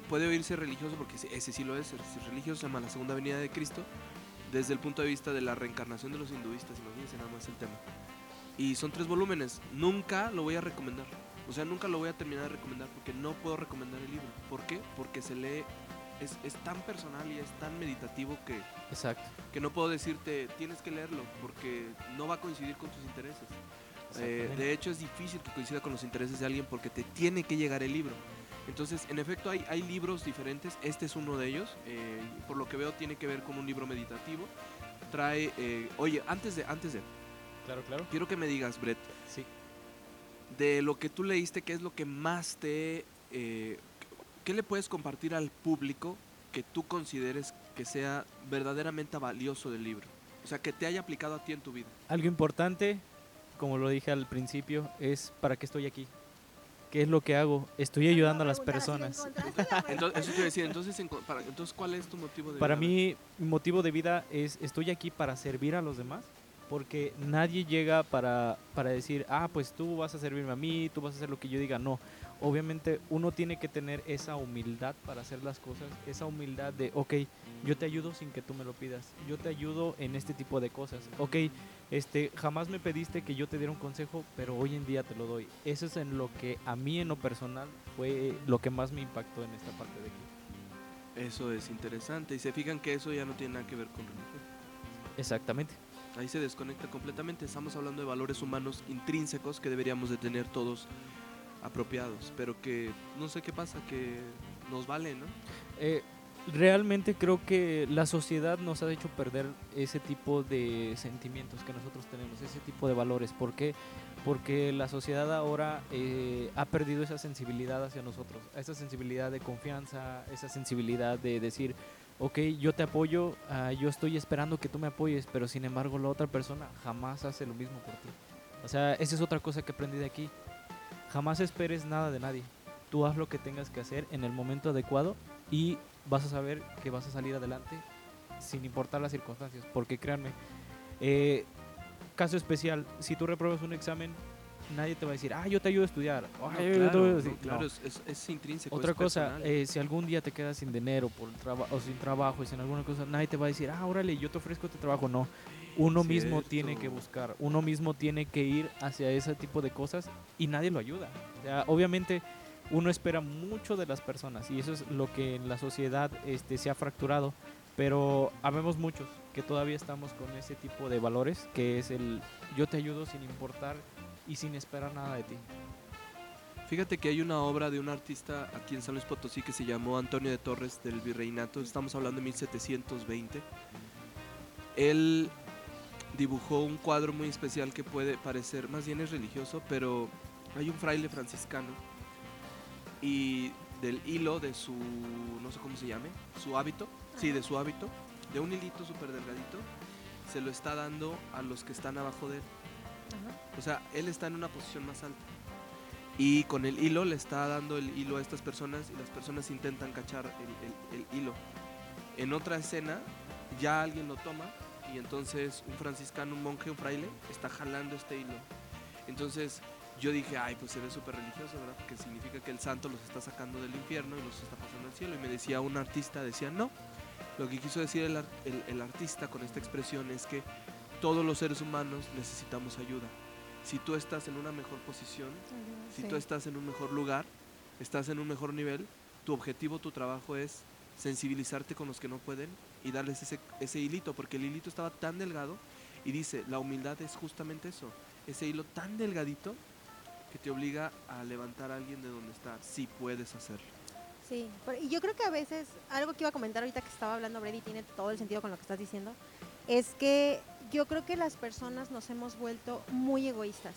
puede oírse religioso porque ese sí lo es. Es religioso, se llama La Segunda Venida de Cristo. Desde el punto de vista de la reencarnación de los hinduistas, imagínense nada más el tema. Y son tres volúmenes. Nunca lo voy a recomendar. O sea, nunca lo voy a terminar de recomendar porque no puedo recomendar el libro. ¿Por qué? Porque se lee, es, es tan personal y es tan meditativo que, Exacto. que no puedo decirte tienes que leerlo porque no va a coincidir con tus intereses. Eh, de hecho es difícil que coincida con los intereses de alguien porque te tiene que llegar el libro. Entonces, en efecto, hay, hay libros diferentes. Este es uno de ellos. eh, por lo que veo, tiene que ver con un libro meditativo. Trae. eh, oye, antes de, antes de. Claro, claro. Quiero que me digas, Brett, Sí. de lo que tú leíste, ¿qué es lo que más te... eh, ¿Qué le puedes compartir al público que tú consideres que sea verdaderamente valioso del libro? O sea, que te haya aplicado a ti en tu vida. Algo importante, como lo dije al principio, es para qué estoy aquí. ¿Qué es lo que hago? Estoy ayudando a las personas. Entonces, eso te entonces, para- entonces, ¿cuál es tu motivo de Para vida? mí, mi motivo de vida es, estoy aquí para servir a los demás, porque nadie llega para, para decir, ah, pues tú vas a servirme a mí, tú vas a hacer lo que yo diga. No, obviamente uno tiene que tener esa humildad para hacer las cosas, esa humildad de, ok, yo te ayudo sin que tú me lo pidas, yo te ayudo en este tipo de cosas, ok, este, jamás me pediste que yo te diera un consejo, pero hoy en día te lo doy. Eso es en lo que a mí en lo personal fue lo que más me impactó en esta parte de aquí. Eso es interesante. Y se fijan que eso ya no tiene nada que ver con religión. Exactamente. Ahí se desconecta completamente. Estamos hablando de valores humanos intrínsecos que deberíamos de tener todos apropiados. Pero que no sé qué pasa, que nos vale, ¿no? Eh, realmente creo que la sociedad nos ha hecho perder ese tipo de sentimientos que nosotros tenemos, ese tipo de valores. ¿Por qué? Porque la sociedad ahora eh, ha perdido esa sensibilidad hacia nosotros, esa sensibilidad de confianza, esa sensibilidad de decir, ok, yo te apoyo, ah, yo estoy esperando que tú me apoyes, pero sin embargo la otra persona jamás hace lo mismo por ti. O sea, esa es otra cosa que aprendí de aquí. Jamás esperes nada de nadie. Tú haz lo que tengas que hacer en el momento adecuado y vas a saber que vas a salir adelante sin importar las circunstancias. Porque créanme, eh, caso especial, si tú repruebas un examen, nadie te va a decir, ah, yo te ayudo a estudiar. No, "Ay, yo te voy a claro, decir". no, claro, No. es, es- es intrínseco. Otra es cosa, eh, si algún día te quedas sin dinero por traba- o sin trabajo y sin alguna cosa, nadie te va a decir, ah, órale, yo te ofrezco este trabajo. No, uno mismo tiene que Cierto. buscar, uno mismo tiene que ir hacia ese tipo de cosas y nadie lo ayuda. O sea, obviamente uno espera mucho de las personas y eso es lo que en la sociedad este, se ha fracturado, pero habemos muchos que todavía estamos con ese tipo de valores, que es el yo te ayudo sin importar y sin esperar nada de ti. Fíjate que hay una obra de un artista aquí en San Luis Potosí que se llamó Antonio de Torres del Virreinato. Estamos hablando de 1720. Él dibujó un cuadro muy especial que puede parecer, más bien es religioso, pero hay un fraile franciscano y del hilo de su, no sé cómo se llame, su hábito, sí, de su hábito, de un hilito súper delgadito, se lo está dando a los que están abajo de él. O sea, él está en una posición más alta. Y con el hilo le está dando el hilo a estas personas y las personas intentan cachar el, hilo. En otra escena, ya alguien lo toma y entonces un franciscano, un monje, un fraile, está jalando este hilo. Entonces yo dije, ay, pues se ve súper religioso, ¿verdad? Porque significa que el santo los está sacando del infierno y los está pasando al cielo. Y me decía un artista, decía, no. Lo que quiso decir el- el artista con esta expresión es que todos los seres humanos necesitamos ayuda. Si tú estás en una mejor posición, si tú estás en un mejor lugar, estás en un mejor nivel, tu objetivo, tu trabajo es sensibilizarte con los que no pueden y darles ese, ese hilito, porque el hilito estaba tan delgado y dice, la humildad es justamente eso, ese hilo tan delgadito que te obliga a levantar a alguien de donde está, si puedes hacerlo. Sí, y yo creo que a veces, algo que iba a comentar ahorita que estaba hablando Brady tiene todo el sentido con lo que estás diciendo, es que yo creo que las personas nos hemos vuelto muy egoístas.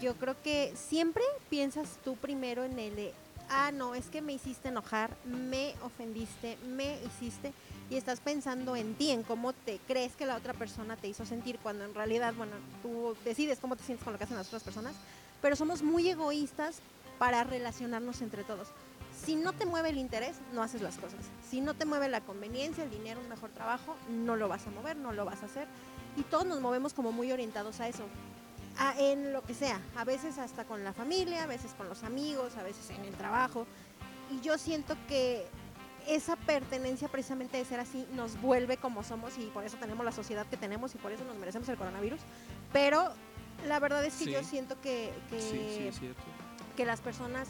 Yo creo que siempre piensas tú primero en el de, ah, no, es que me hiciste enojar, me ofendiste, me hiciste, y estás pensando en ti, en cómo te crees que la otra persona te hizo sentir, cuando en realidad, bueno, tú decides cómo te sientes con lo que hacen las otras personas, pero somos muy egoístas para relacionarnos entre todos. Si no te mueve el interés, no haces las cosas. Si no te mueve la conveniencia, el dinero, un mejor trabajo, no lo vas a mover, no lo vas a hacer. Y todos nos movemos como muy orientados a eso. A- en lo que sea, a veces hasta con la familia, a veces con los amigos, a veces en el trabajo. Y yo siento que esa pertenencia precisamente de ser así nos vuelve como somos y por eso tenemos la sociedad que tenemos y por eso nos merecemos el coronavirus. Pero la verdad es que Sí. yo siento que, que Sí, sí, que las personas,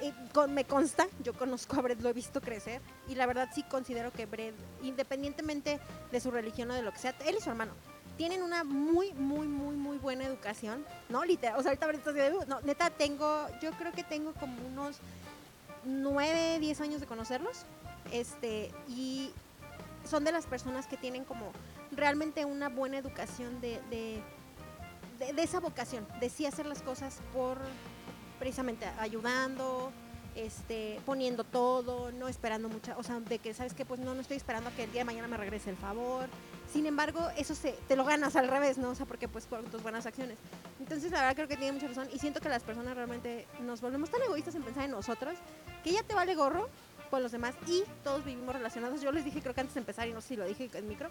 eh, con- me consta, yo conozco a Brett, lo he visto crecer, y la verdad sí considero que Brett, independientemente de su religión o de lo que sea, él y su hermano, tienen una muy, muy, muy, muy buena educación, ¿no? Literal, o sea, ahorita Brett está así de, no, neta, tengo, yo creo que tengo como unos 9, 10 años de conocerlos, este, y son de las personas que tienen como realmente una buena educación de, de, de- de esa vocación, de sí hacer las cosas por precisamente ayudando, este, poniendo todo, no esperando mucha, o sea, de que sabes que pues no, no estoy esperando a que el día de mañana me regrese el favor. Sin embargo, eso se, te lo ganas al revés, ¿no? O sea, porque pues por tus buenas acciones. Entonces, la verdad creo que tiene mucha razón y siento que las personas realmente nos volvemos tan egoístas en pensar en nosotros que ya te vale gorro con los demás y todos vivimos relacionados. Yo les dije, creo que antes de empezar, y no sé si lo dije en micro,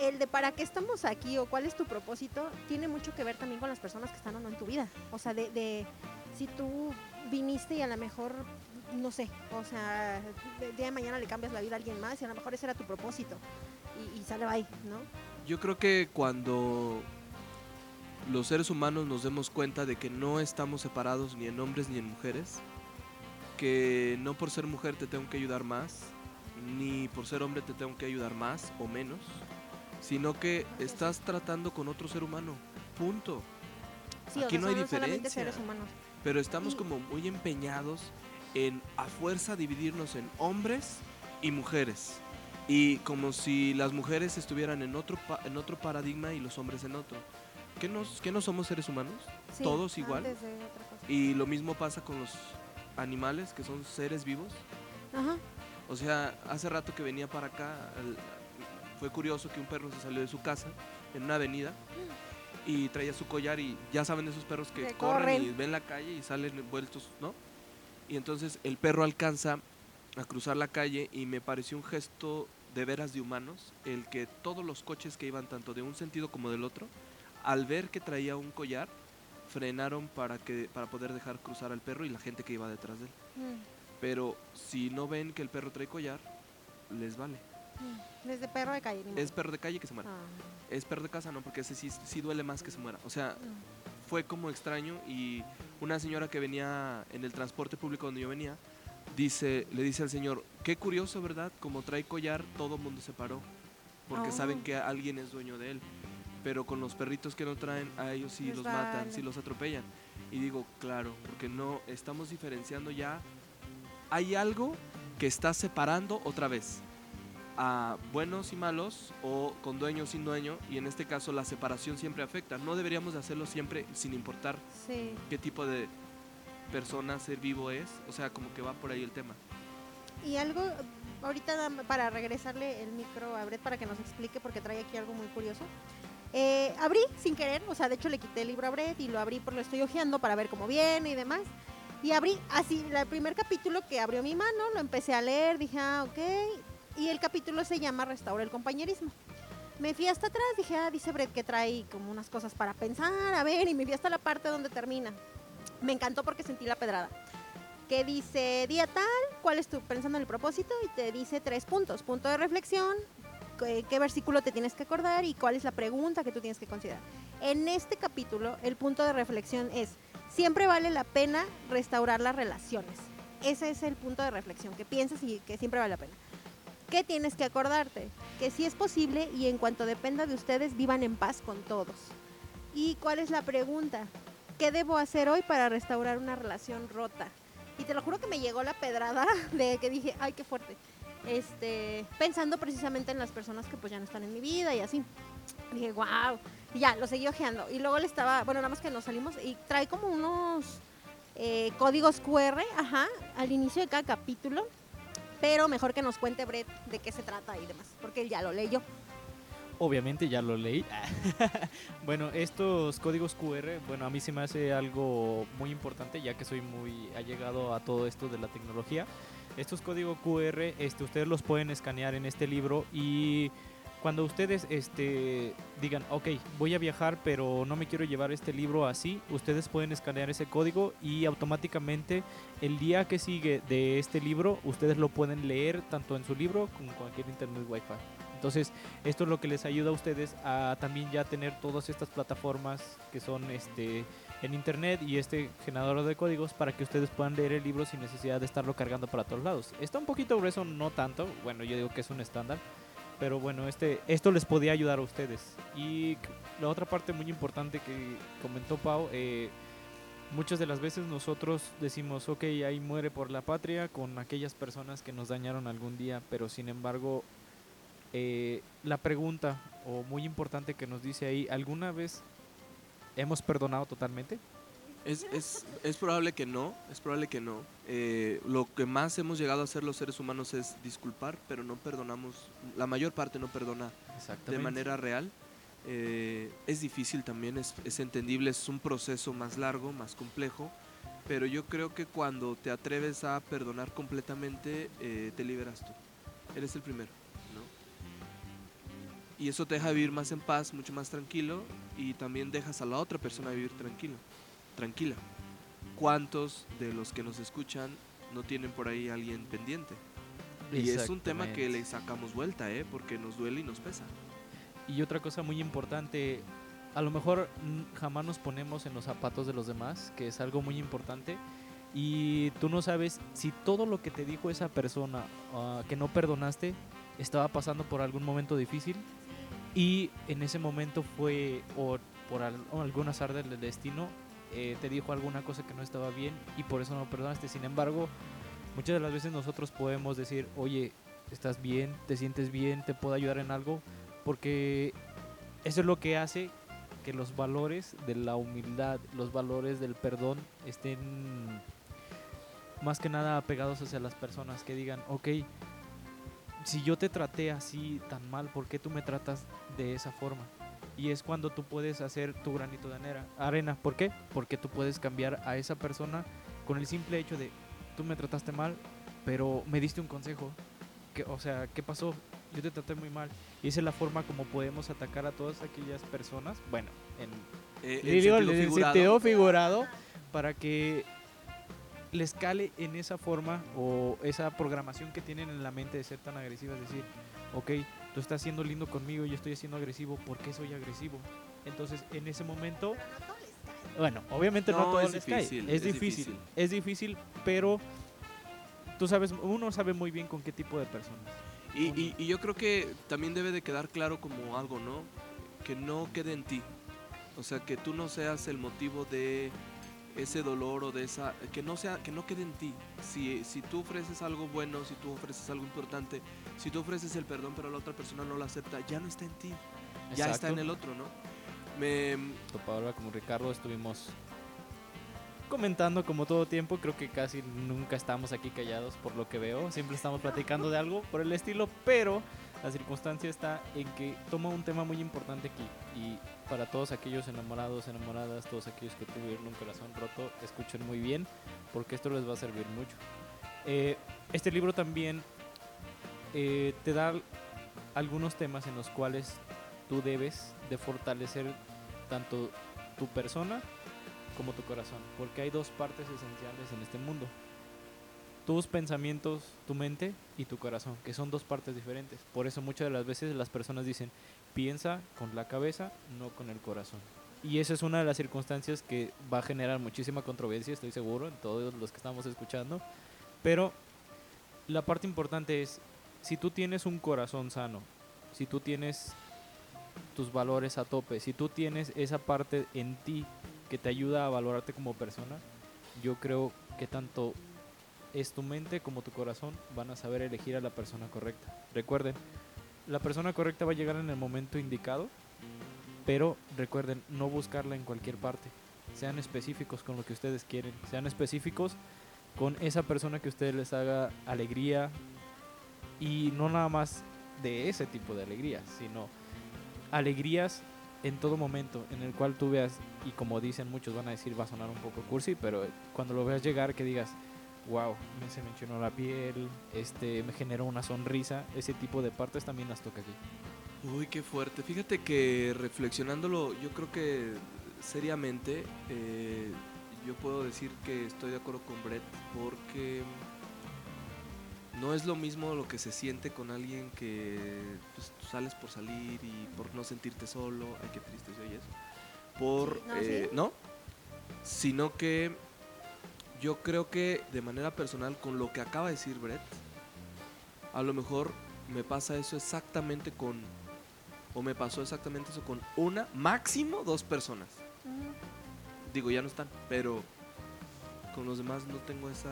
el de para qué estamos aquí o cuál es tu propósito tiene mucho que ver también con las personas que están o no en tu vida. O sea, de, de si tú viniste y a lo mejor, no sé, o sea, el día de mañana le cambias la vida a alguien más y a lo mejor ese era tu propósito y, y sale ahí, ¿no? Yo creo que cuando los seres humanos nos demos cuenta de que no estamos separados ni en hombres ni en mujeres, que no por ser mujer te tengo que ayudar más, ni por ser hombre te tengo que ayudar más o menos, sino que estás tratando con otro ser humano. Punto. Sí, Aquí o sea, no hay diferencia. seres humanos. Pero estamos como muy empeñados en a fuerza dividirnos en hombres y mujeres. Y como si las mujeres estuvieran en otro, pa- en otro paradigma y los hombres en otro. ¿Qué no, qué no somos seres humanos? Sí, Todos igual. Y lo mismo pasa con los animales, que son seres vivos. Ajá. O sea, hace rato que venía para acá, al- fue curioso que un perro se salió de su casa en una avenida y traía su collar y ya saben esos perros que Que corren, y ven la calle y salen envueltos, ¿no? Y entonces el perro alcanza a cruzar la calle y me pareció un gesto de veras de humanos el que todos los coches que iban tanto de un sentido como del otro, al ver que traía un collar, frenaron para que para poder dejar cruzar al perro y la gente que iba detrás de él. Mm, Pero si no ven que el perro trae collar, les vale. Mm. Desde perro de calle. ni. Es perro de calle que se muera. Ah, Es perro de casa, no, porque ese sí, sí duele más que se muera. O sea, mm. fue como extraño y una señora que venía en el transporte público donde yo venía, dice, le dice al señor, qué curioso, ¿verdad? Como trae collar, todo el mundo se paró, porque Oh. saben que alguien es dueño de él. Pero con los perritos que no traen, a ellos sí Les los matan, sí los atropellan. Y digo, claro, porque no estamos diferenciando ya. Hay algo que está separando otra vez a buenos y malos o con dueño o sin dueño y en este caso la separación siempre afecta. No deberíamos de hacerlo siempre sin importar Sí. qué tipo de persona ser vivo es, o sea, como que va por ahí el tema. Y algo, ahorita para regresarle el micro a Brett para que nos explique, porque trae aquí algo muy curioso. Eh, abrí sin querer, o sea, de hecho le quité el libro a Brett y lo abrí porque lo estoy hojeando para ver cómo viene y demás. Y abrí así, el primer capítulo que abrió mi mano, lo empecé a leer, dije, ah, ok. Y el capítulo se llama Restaura el compañerismo. Me fui hasta atrás, dije, ah, dice Brett que trae como unas cosas para pensar, a ver, y me fui hasta la parte donde termina. Me encantó porque sentí la pedrada. Que dice, día tal, cuál es tu, pensando en el propósito, y te dice tres puntos. Punto de reflexión, qué, qué versículo te tienes que acordar y cuál es la pregunta que tú tienes que considerar. En este capítulo, el punto de reflexión es, siempre vale la pena restaurar las relaciones. Ese es el punto de reflexión, que pienses y que siempre vale la pena. ¿Qué tienes que acordarte? Que si es posible y en cuanto dependa de ustedes, vivan en paz con todos. ¿Y cuál es la pregunta? ¿Qué debo hacer hoy para restaurar una relación rota? Y te lo juro que me llegó la pedrada de que dije, ay, qué fuerte. Este, pensando precisamente en las personas que pues ya no están en mi vida y así. Dije, wow. Y ya, lo seguí ojeando. Y luego le estaba, bueno, nada más que nos salimos y trae como unos eh, códigos QR, ajá, al inicio de cada capítulo. Pero mejor que nos cuente Brett de qué se trata y demás, porque él ya lo leyó. Obviamente ya lo leí. bueno, estos códigos QR, bueno, a mí se me hace algo muy importante ya que soy muy allegado a todo esto de la tecnología. Estos códigos QR, este, ustedes los pueden escanear en este libro y cuando ustedes este, digan, ok, voy a viajar pero no me quiero llevar este libro así, ustedes pueden escanear ese código y automáticamente el día que sigue de este libro, ustedes lo pueden leer tanto en su libro como en cualquier internet wifi. Entonces, esto es lo que les ayuda a ustedes a también ya tener todas estas plataformas que son este en internet y este generador de códigos para que ustedes puedan leer el libro sin necesidad de estarlo cargando para todos lados. Está un poquito grueso, no tanto. Bueno, yo digo que es un estándar. Pero bueno, este, esto les podía ayudar a ustedes. Y la otra parte muy importante que comentó Pau, eh, muchas de las veces nosotros decimos, ok, ahí muere por la patria con aquellas personas que nos dañaron algún día, pero sin embargo, eh, la pregunta, o muy importante que nos dice ahí, ¿alguna vez hemos perdonado totalmente? Es, es, es probable que no, es probable que no. Eh, lo que más hemos llegado a hacer los seres humanos es disculpar, pero no perdonamos, la mayor parte no perdona de manera real. Eh, es difícil también, es, es entendible, es un proceso más largo, más complejo, pero yo creo que cuando te atreves a perdonar completamente, eh, te liberas tú. Eres el primero, ¿no? Y eso te deja vivir más en paz, mucho más tranquilo, y también dejas a la otra persona vivir tranquilo, tranquila. ¿Cuántos de los que nos escuchan no tienen por ahí alguien pendiente? Y es un tema que le sacamos vuelta, ¿eh? Porque nos duele y nos pesa. Y otra cosa muy importante, a lo mejor jamás nos ponemos en los zapatos de los demás, que es algo muy importante. Y tú no sabes si todo lo que te dijo esa persona ah, que no perdonaste estaba pasando por algún momento difícil y en ese momento fue o por algún azar del destino eh, te dijo alguna cosa que no estaba bien y por eso no perdonaste. Sin embargo, muchas de las veces nosotros podemos decir, oye, estás bien, te sientes bien, te puedo ayudar en algo, porque eso es lo que hace que los valores de la humildad, los valores del perdón estén más que nada apegados hacia las personas que digan, ok, si yo te traté así tan mal, ¿por qué tú me tratas de esa forma? Y es cuando tú puedes hacer tu granito de arena. arena. ¿Por qué? Porque tú puedes cambiar a esa persona con el simple hecho de, tú me trataste mal, pero me diste un consejo. Que, o sea, ¿qué pasó? Yo te traté muy mal. Y esa es la forma como podemos atacar a todas aquellas personas. Bueno, en, Eh, digo, sentido en figurado, sentido figurado para que les cale en esa forma o esa programación que tienen en la mente de ser tan agresivas, decir, ok, tú estás siendo lindo conmigo y yo estoy siendo agresivo, ¿por qué soy agresivo? Entonces, en ese momento, bueno, obviamente no, No, a todos es les cae, difícil, es, es difícil, difícil. es difícil, pero tú sabes, uno sabe muy bien con qué tipo de personas. Y, y- y yo creo que también debe de quedar claro como algo, ¿no? Que no quede en ti. O sea, que tú no seas el motivo de ese dolor o de esa... Que no, sea, que no quede en ti. Si, si tú ofreces algo bueno, si tú ofreces algo importante, si tú ofreces el perdón pero la otra persona no lo acepta, ya no está en ti. Ya está en el otro, ¿no? Me, tanto Paola como Ricardo estuvimos comentando como todo tiempo. Creo que casi nunca estamos aquí callados por lo que veo. Siempre estamos platicando de algo por el estilo, pero la circunstancia está en que toma un tema muy importante aquí. Y para todos aquellos enamorados, enamoradas, todos aquellos que tuvieron un corazón roto, escuchen muy bien porque esto les va a servir mucho. Eh, este libro también eh, te da algunos temas en los cuales tú debes de fortalecer tanto tu persona como tu corazón, porque hay dos partes esenciales en este mundo. Tus pensamientos, tu mente y tu corazón, que son dos partes diferentes. Por eso muchas de las veces las personas dicen, piensa con la cabeza, no con el corazón. Y esa es una de las circunstancias que va a generar muchísima controversia, estoy seguro, en todos los que estamos escuchando. Pero la parte importante es, si tú tienes un corazón sano, si tú tienes tus valores a tope, si tú tienes esa parte en ti que te ayuda a valorarte como persona, yo creo que tanto es tu mente como tu corazón van a saber elegir a la persona correcta. Recuerden, la persona correcta va a llegar en el momento indicado, pero recuerden no buscarla en cualquier parte. Sean específicos con lo que ustedes quieren, sean específicos con esa persona que ustedes les haga alegría y no nada más de ese tipo de alegría, sino alegrías en todo momento en el cual tú veas, y como dicen muchos van a decir va a sonar un poco cursi, pero cuando lo veas llegar que digas, wow, me se me enchinó la piel, este, me generó una sonrisa, ese tipo de partes también las toca aquí. Uy, qué fuerte. Fíjate que reflexionándolo, yo creo que seriamente, eh, yo puedo decir que estoy de acuerdo con Brett porque no es lo mismo lo que se siente con alguien que pues, tú sales por salir y por no sentirte solo. Ay, qué triste se oye eso. Por, Sí, no, eh, sí. ¿no? Sino que yo creo que de manera personal, con lo que acaba de decir Brett, a lo mejor me pasa eso exactamente con, o me pasó exactamente eso con una, máximo dos personas. Digo, ya no están, pero con los demás no tengo esa...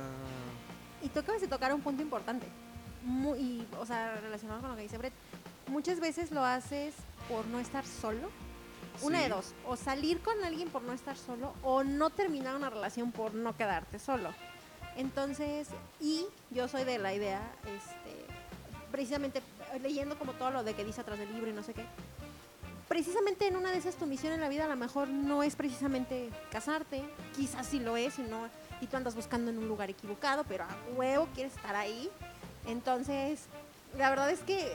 Y tú acabas de tocar un punto importante. Muy, y, o sea, relacionado con lo que dice Brett. Muchas veces lo haces por no estar solo Una de Sí. dos, o salir con alguien por no estar solo o no terminar una relación por no quedarte solo. Entonces, y yo soy de la idea, este, precisamente eh, leyendo como todo lo de que dice atrás del libro y no sé qué, precisamente en una de esas tu misión en la vida a lo mejor no es precisamente casarte, quizás sí lo es y no y tú andas buscando en un lugar equivocado, pero a huevo quieres estar ahí. Entonces, la verdad es que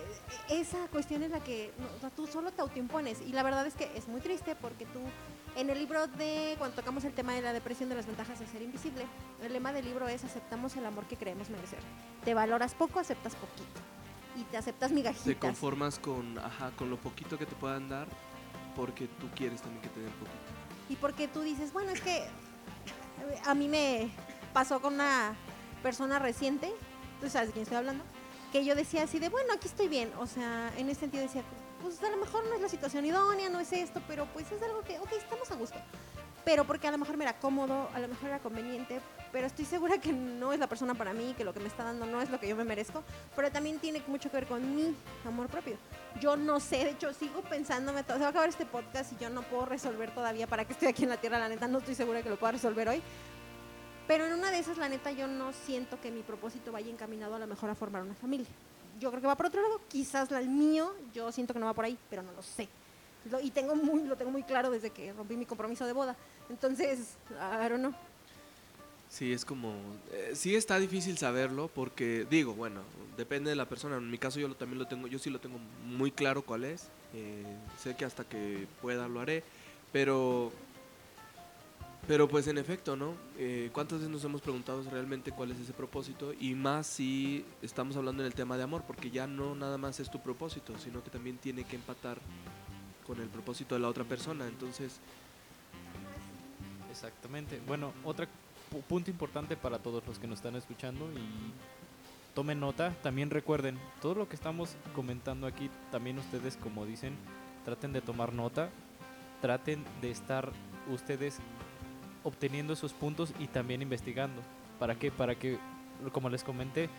esa cuestión es la que no, o sea, tú solo te autoimpones y la verdad es que es muy triste porque tú en el libro de cuando tocamos el tema de la depresión de las ventajas de ser invisible, el lema del libro es aceptamos el amor que creemos merecer. Te valoras poco, aceptas poquito y te aceptas migajitas. Te conformas con, ajá, con lo poquito que te puedan dar porque tú quieres también que te den poquito. Y porque tú dices, bueno, es que a mí me pasó con una persona reciente, tú sabes de quién estoy hablando, que yo decía así de, bueno, aquí estoy bien. O sea, en ese sentido decía, pues a lo mejor no es la situación idónea, no es esto, pero pues es algo que, ok, estamos a gusto. Pero porque a lo mejor me era cómodo, a lo mejor era conveniente, pero estoy segura que no es la persona para mí, que lo que me está dando no es lo que yo me merezco, pero también tiene mucho que ver con mi amor propio. Yo no sé, de hecho sigo pensándome, todo, se va a acabar este podcast y yo no puedo resolver todavía para que estoy aquí en la Tierra, la neta no estoy segura que lo pueda resolver hoy. Pero en una de esas, la neta, yo no siento que mi propósito vaya encaminado a lo mejor a formar una familia. Yo creo que va por otro lado, quizás el mío, yo siento que no va por ahí, pero no lo sé. Lo- y tengo muy, lo tengo muy claro desde que rompí mi compromiso de boda. Entonces, I don't know. Sí, es como, eh, sí está difícil saberlo porque digo, bueno, depende de la persona. En mi caso yo lo, también lo tengo, yo sí lo tengo muy claro cuál es. eh, sé que hasta que pueda lo haré, pero, pero pues en efecto, ¿no? Eh, ¿Cuántas veces nos hemos preguntado realmente cuál es ese propósito? Y más si estamos hablando en el tema de amor, porque ya no nada más es tu propósito, sino que también tiene que empatar con el propósito de la otra persona. Entonces, Exactamente. Bueno, otro pu- punto importante para todos los que nos están escuchando y tomen nota, también recuerden, todo lo que estamos comentando aquí, también ustedes, como dicen, traten de tomar nota, traten de estar ustedes obteniendo esos puntos y también investigando. ¿Para qué? Para que, como les comenté,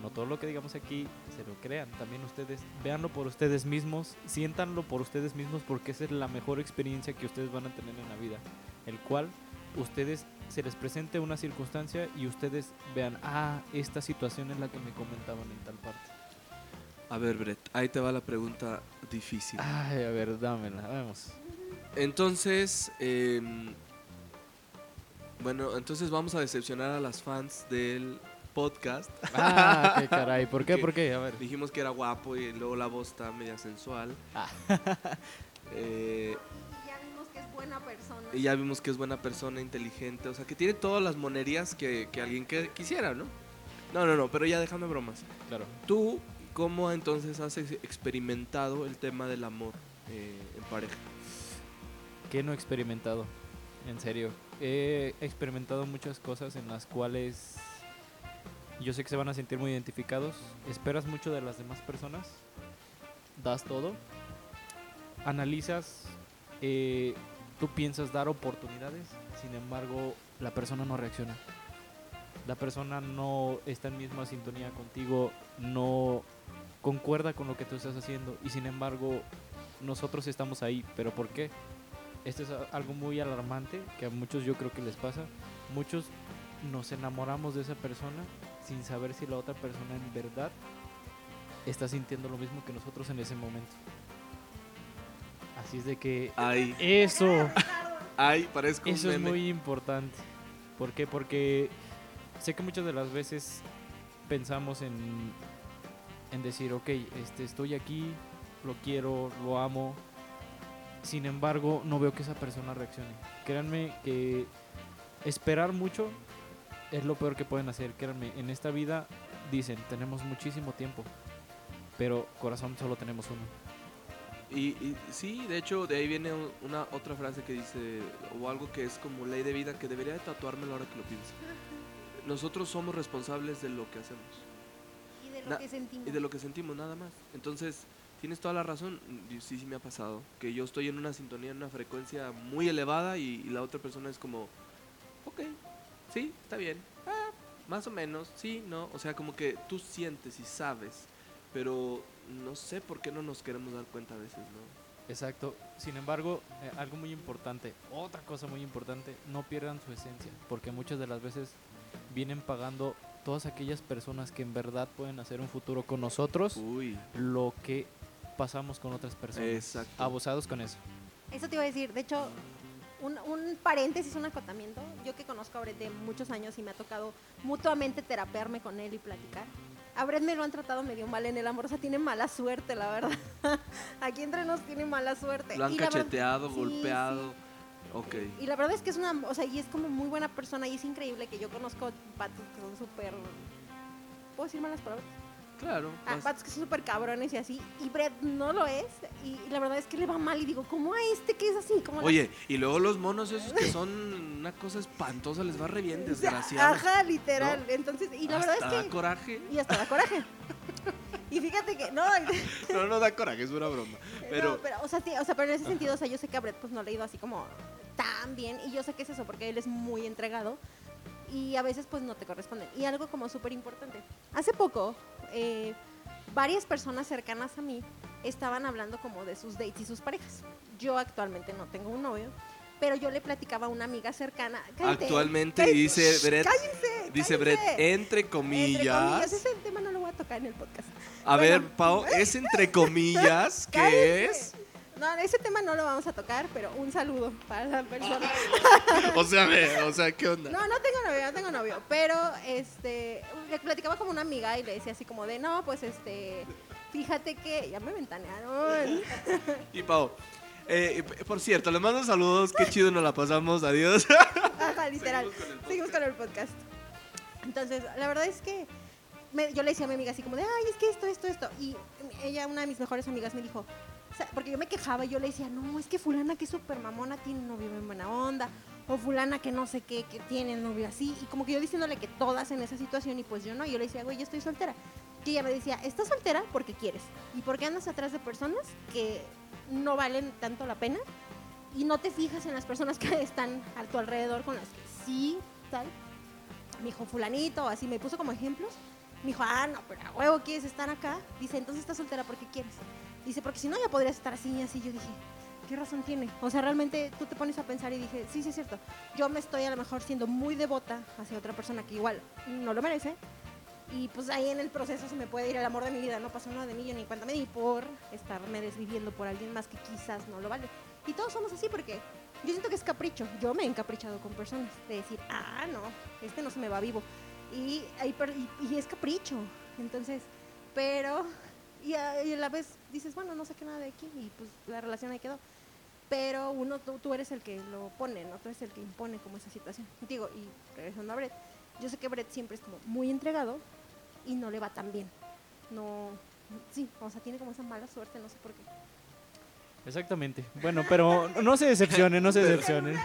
no todo lo que digamos aquí se lo crean. También ustedes véanlo por ustedes mismos, siéntanlo por ustedes mismos porque esa es la mejor experiencia que ustedes van a tener en la vida. El cual ustedes se les presente una circunstancia y ustedes vean, ah, esta situación es la que me comentaban en tal parte. a ver, Brett, ahí te va la pregunta difícil. Ay, a ver, dámela, vamos. Entonces, em, bueno, entonces vamos a decepcionar a las fans del podcast. Ah, qué caray, ¿por qué? ¿Por qué? A ver. Dijimos que era guapo y luego la voz está media sensual. Ah. Eh, Y ya vimos que es buena persona. y ya vimos que es buena persona, inteligente, o sea, que tiene todas las monerías que, que alguien que quisiera, ¿no? No, no, no, pero ya déjame bromas. Claro. ¿Tú cómo entonces has ex- experimentado el tema del amor eh, en pareja? ¿Qué no he experimentado? En serio. He experimentado muchas cosas en las cuales yo sé que se van a sentir muy identificados. Esperas mucho de las demás personas. Das todo. Analizas. eh, tú piensas dar oportunidades. Sin embargo, la persona no reacciona. La persona no está en misma sintonía contigo. No concuerda con lo que tú estás haciendo. Y sin embargo, nosotros estamos ahí. ¿Pero por qué? Esto es algo muy alarmante que a muchos yo creo que les pasa. Muchos nos enamoramos de esa persona sin saber si la otra persona en verdad está sintiendo lo mismo que nosotros en ese momento. Así es de que Ay, eso, ay, parezco un eso es meme. muy importante. ¿Por qué? Porque sé que muchas de las veces pensamos en, en decir, ok, este, estoy aquí, lo quiero, lo amo. Sin embargo, no veo que esa persona reaccione. Créanme que esperar mucho es lo peor que pueden hacer. Créanme, en esta vida dicen, tenemos muchísimo tiempo, pero corazón solo tenemos uno. Y, y sí, de hecho, de ahí viene un- una otra frase que dice, o algo que es como ley de vida, que debería de tatuármelo ahora que lo pienso. Nosotros somos responsables de lo que hacemos Y de lo Na- que sentimos. y de lo que sentimos, nada más. Entonces, tienes toda la razón, sí, sí me ha pasado, que yo estoy en una sintonía, en una frecuencia muy elevada y, y la otra persona es como, ok, sí, está bien, ah, más o menos, sí, no, o sea, como que tú sientes y sabes, pero no sé por qué no nos queremos dar cuenta a veces, ¿no? Exacto. Sin embargo, eh, algo muy importante, otra cosa muy importante, no pierdan su esencia, porque muchas de las veces vienen pagando todas aquellas personas que en verdad pueden hacer un futuro con nosotros Uy, lo que pasamos con otras personas. Exacto. Abusados con eso. Eso te iba a decir. De hecho, un, un paréntesis, un acotamiento. Yo que conozco a Brett de muchos años y me ha tocado mutuamente terapearme con él y platicar. A Brett me lo han tratado medio mal en el amor. O sea, tiene mala suerte, la verdad. Aquí entre nos tiene mala suerte. lo han Y la verdad- cacheteado, sí, golpeado. Ok. Y la verdad es que es una, o sea, y es como muy buena persona y es increíble que yo conozco patos que son súper, ¿puedo decir malas palabras? Claro. Ah, vas- patos que son súper cabrones y así, y Brett no lo es, y, y la verdad es que le va mal y digo, ¿cómo a este que es así? ¿Cómo la- Oye, y luego los monos esos que son una cosa espantosa, les va re bien, desgraciados. Ajá, literal, ¿No? entonces, y la Hasta verdad da es que, coraje. y hasta da coraje. y fíjate que, no, No, no da coraje, es una broma. Pero, no, pero, o sea, sí, o sea, pero en ese sentido, o sea, yo sé que a Brett pues no le ha ido así como tan bien y yo sé que es eso porque él es muy entregado y a veces pues no te corresponden. Y algo como súper importante. Hace poco, eh, varias personas cercanas a mí estaban hablando como de sus dates y sus parejas. Yo actualmente no tengo un novio, pero yo le platicaba a una amiga cercana. cállate, actualmente cállate, dice Brett, cállense, dice. Brett, entre Entre comillas. Ese tema no lo voy a tocar en el podcast. A Bueno. ver, Pau, es entre comillas, ¿qué Cállense. es? No, ese tema no lo vamos a tocar, pero un saludo para la persona. O sea, o sea, ¿qué onda? No, no tengo novio, no tengo novio. Pero, este, le platicaba como una amiga y le decía así como de, no, pues, este, fíjate que, ya me ventanearon. Y Pau, eh, por cierto, le mando saludos, qué chido nos la pasamos, adiós. Ajá, literal. Seguimos con el podcast. Entonces, la verdad es que me- yo le decía a mi amiga así como de, ay, es que esto, esto, esto. Y ella, una de mis mejores amigas, me dijo, porque yo me quejaba y yo le decía, no, es que fulana que es súper mamona tiene un novio bien buena onda. O fulana que no sé qué, que tiene novio así. Y como que yo diciéndole que todas en esa situación y pues yo no. Y yo le decía, güey, yo estoy soltera. Y ella me decía, estás soltera porque quieres. Y porque andas atrás de personas que no valen tanto la pena. Y no te fijas en las personas que están a tu alrededor con las que sí, tal. Me dijo fulanito, así me puso como ejemplos. Me dijo, ah, no, pero a huevo quieres estar acá. Dice, entonces estás soltera porque quieres. Dice, porque si no ya podrías estar así y así. Yo dije, ¿qué razón tiene? O sea, realmente tú te pones a pensar y dije, sí, sí es cierto. Yo me estoy a lo mejor siendo muy devota hacia otra persona que igual no lo merece. Y pues ahí en el proceso se me puede ir el amor de mi vida. No pasó nada de mí, yo ni cuenta me di por estarme desviviendo por alguien más que quizás no lo vale. Y todos somos así porque yo siento que es capricho. Yo me he encaprichado con personas de decir, ah, no, este no se me va vivo. Y, y, y es capricho. Entonces, pero, y a la vez dices, bueno, no saqué nada de aquí y pues la relación ahí quedó. Pero uno, tú, tú eres el que lo pone, ¿no? Tú eres el que impone como esa situación. Digo, y regresando a Brett, yo sé que Brett siempre es como muy entregado y no le va tan bien. No, sí, o sea, tiene como esa mala suerte, no sé por qué. Exactamente. Bueno, pero no se decepcionen, no se decepcionen.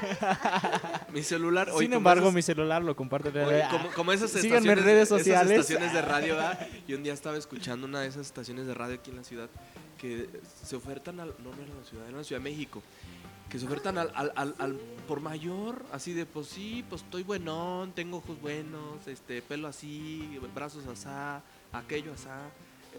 Mi celular, oye, Sin embargo, esas- mi celular lo comparte. oye, como, como esas Síganme en estaciones, redes esas sociales. estaciones de radio, ¿verdad? Y un día estaba escuchando una de esas estaciones de radio aquí en la ciudad que se ofertan al, no, no era en la ciudad, era en la Ciudad de México, que se ofertan al, al, al, al por mayor, así de, pues sí, pues estoy buenón, tengo ojos buenos, este, pelo así, brazos asá, aquello asá,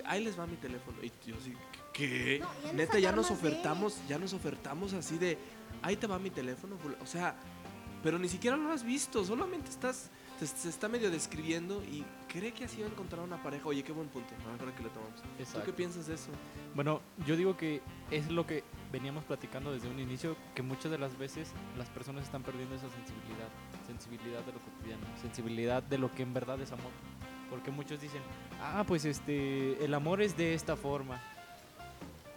ahí les va mi teléfono. Y yo así, ¿qué? No, Neta, ya nos de- ofertamos, ya nos ofertamos así de, ahí te va mi teléfono, fula-". o sea, pero ni siquiera lo has visto, solamente estás, se, está medio describiendo y cree que así va a encontrar una pareja. Oye, qué buen punto, ahora que lo tomamos. ¿Tú qué Exacto. piensas de eso? Bueno, yo digo que es lo que veníamos platicando desde un inicio, que muchas de las veces las personas están perdiendo esa sensibilidad, sensibilidad de lo cotidiano, sensibilidad de lo que en verdad es amor. Porque muchos dicen, ah, pues este, el amor es de esta forma.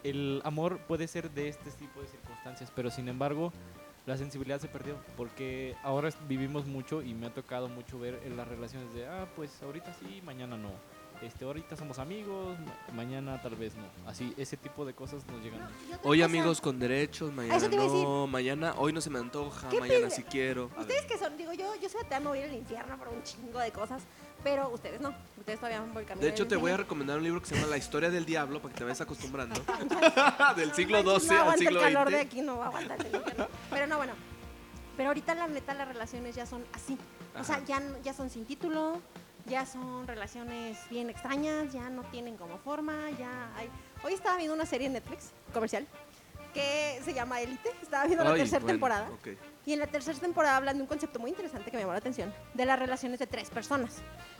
El amor puede ser de este tipo de circunstancias, pero sin embargo, la sensibilidad se perdió. Porque ahora vivimos mucho y me ha tocado mucho ver en las relaciones de, ah, pues ahorita sí, mañana no. Este, ahorita somos amigos, ma- mañana tal vez no. Así, ese tipo de cosas nos llegan. Hoy cosa, amigos con derechos, mañana eso te iba a decir. no, mañana, hoy no se me antoja, ¿Qué mañana pide? sí quiero. Ustedes que son, digo yo, yo sé que te van a ir al infierno por un chingo de cosas, pero ustedes no. Ustedes todavía van por el camino De hecho, te voy a recomendar un libro que se llama La historia del diablo para que te vayas acostumbrando. del siglo XII no al siglo el calor de XX. aquí, no va a aguantar el. Pero no, bueno. Pero ahorita la neta las relaciones ya son así. O sea, ya, ya son sin título, ya son relaciones bien extrañas, ya no tienen como forma, ya hay... Hoy estaba viendo una serie en Netflix, comercial, que se llama Élite. Estaba viendo la Ay, tercera bueno, temporada. ok. Y en la tercera temporada hablan de un concepto muy interesante que me llamó la atención, de las relaciones de tres personas.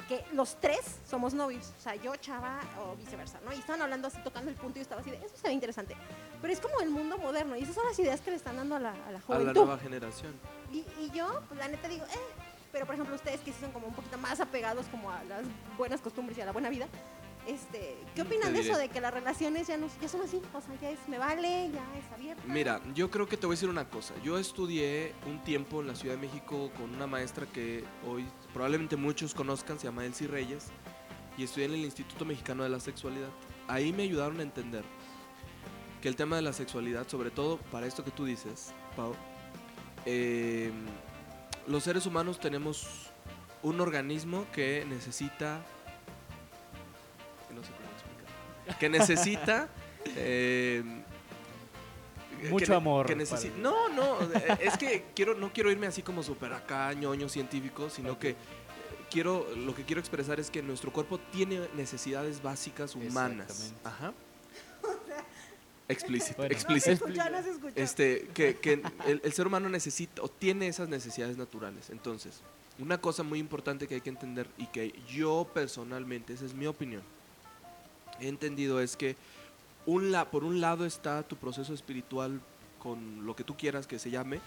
Que los tres somos novios, o sea, yo, Chava o viceversa, ¿no? Y estaban hablando así, tocando el punto y yo estaba así de, eso se ve interesante. Pero es como el mundo moderno y esas son las ideas que le están dando a la, a la A la juventud. nueva generación. Y, y yo, pues la neta digo, eh, pero por ejemplo ustedes que sí son como un poquito más apegados como a las buenas costumbres y a la buena vida, este, ¿qué opinan de diré. eso de que las relaciones ya no ya son así? O sea, ya es me vale, ya es abierta. Mira, yo creo que te voy a decir una cosa. Yo estudié un tiempo en la Ciudad de México con una maestra que hoy probablemente muchos conozcan, se llama Elsie Reyes, y estudié en el Instituto Mexicano de la Sexualidad. Ahí me ayudaron a entender que el tema de la sexualidad, sobre todo para esto que tú dices, Pau, eh, los seres humanos tenemos un organismo que necesita... Que necesita... eh, Mucho que amor que necesi- no, no, eh, es que quiero, no quiero irme así como súper acá, ñoño científico, sino que quiero, lo que quiero expresar es que nuestro cuerpo tiene necesidades básicas humanas. Exactamente. Ajá. Explícito, Bueno, no se explícito. escuchó, no se escuchó. Este, que, que el, el ser humano necesita o tiene esas necesidades naturales. Entonces, una cosa muy importante que hay que entender y que yo personalmente, esa es mi opinión, he entendido es que un la, por un lado está tu proceso espiritual con lo que tú quieras que se llame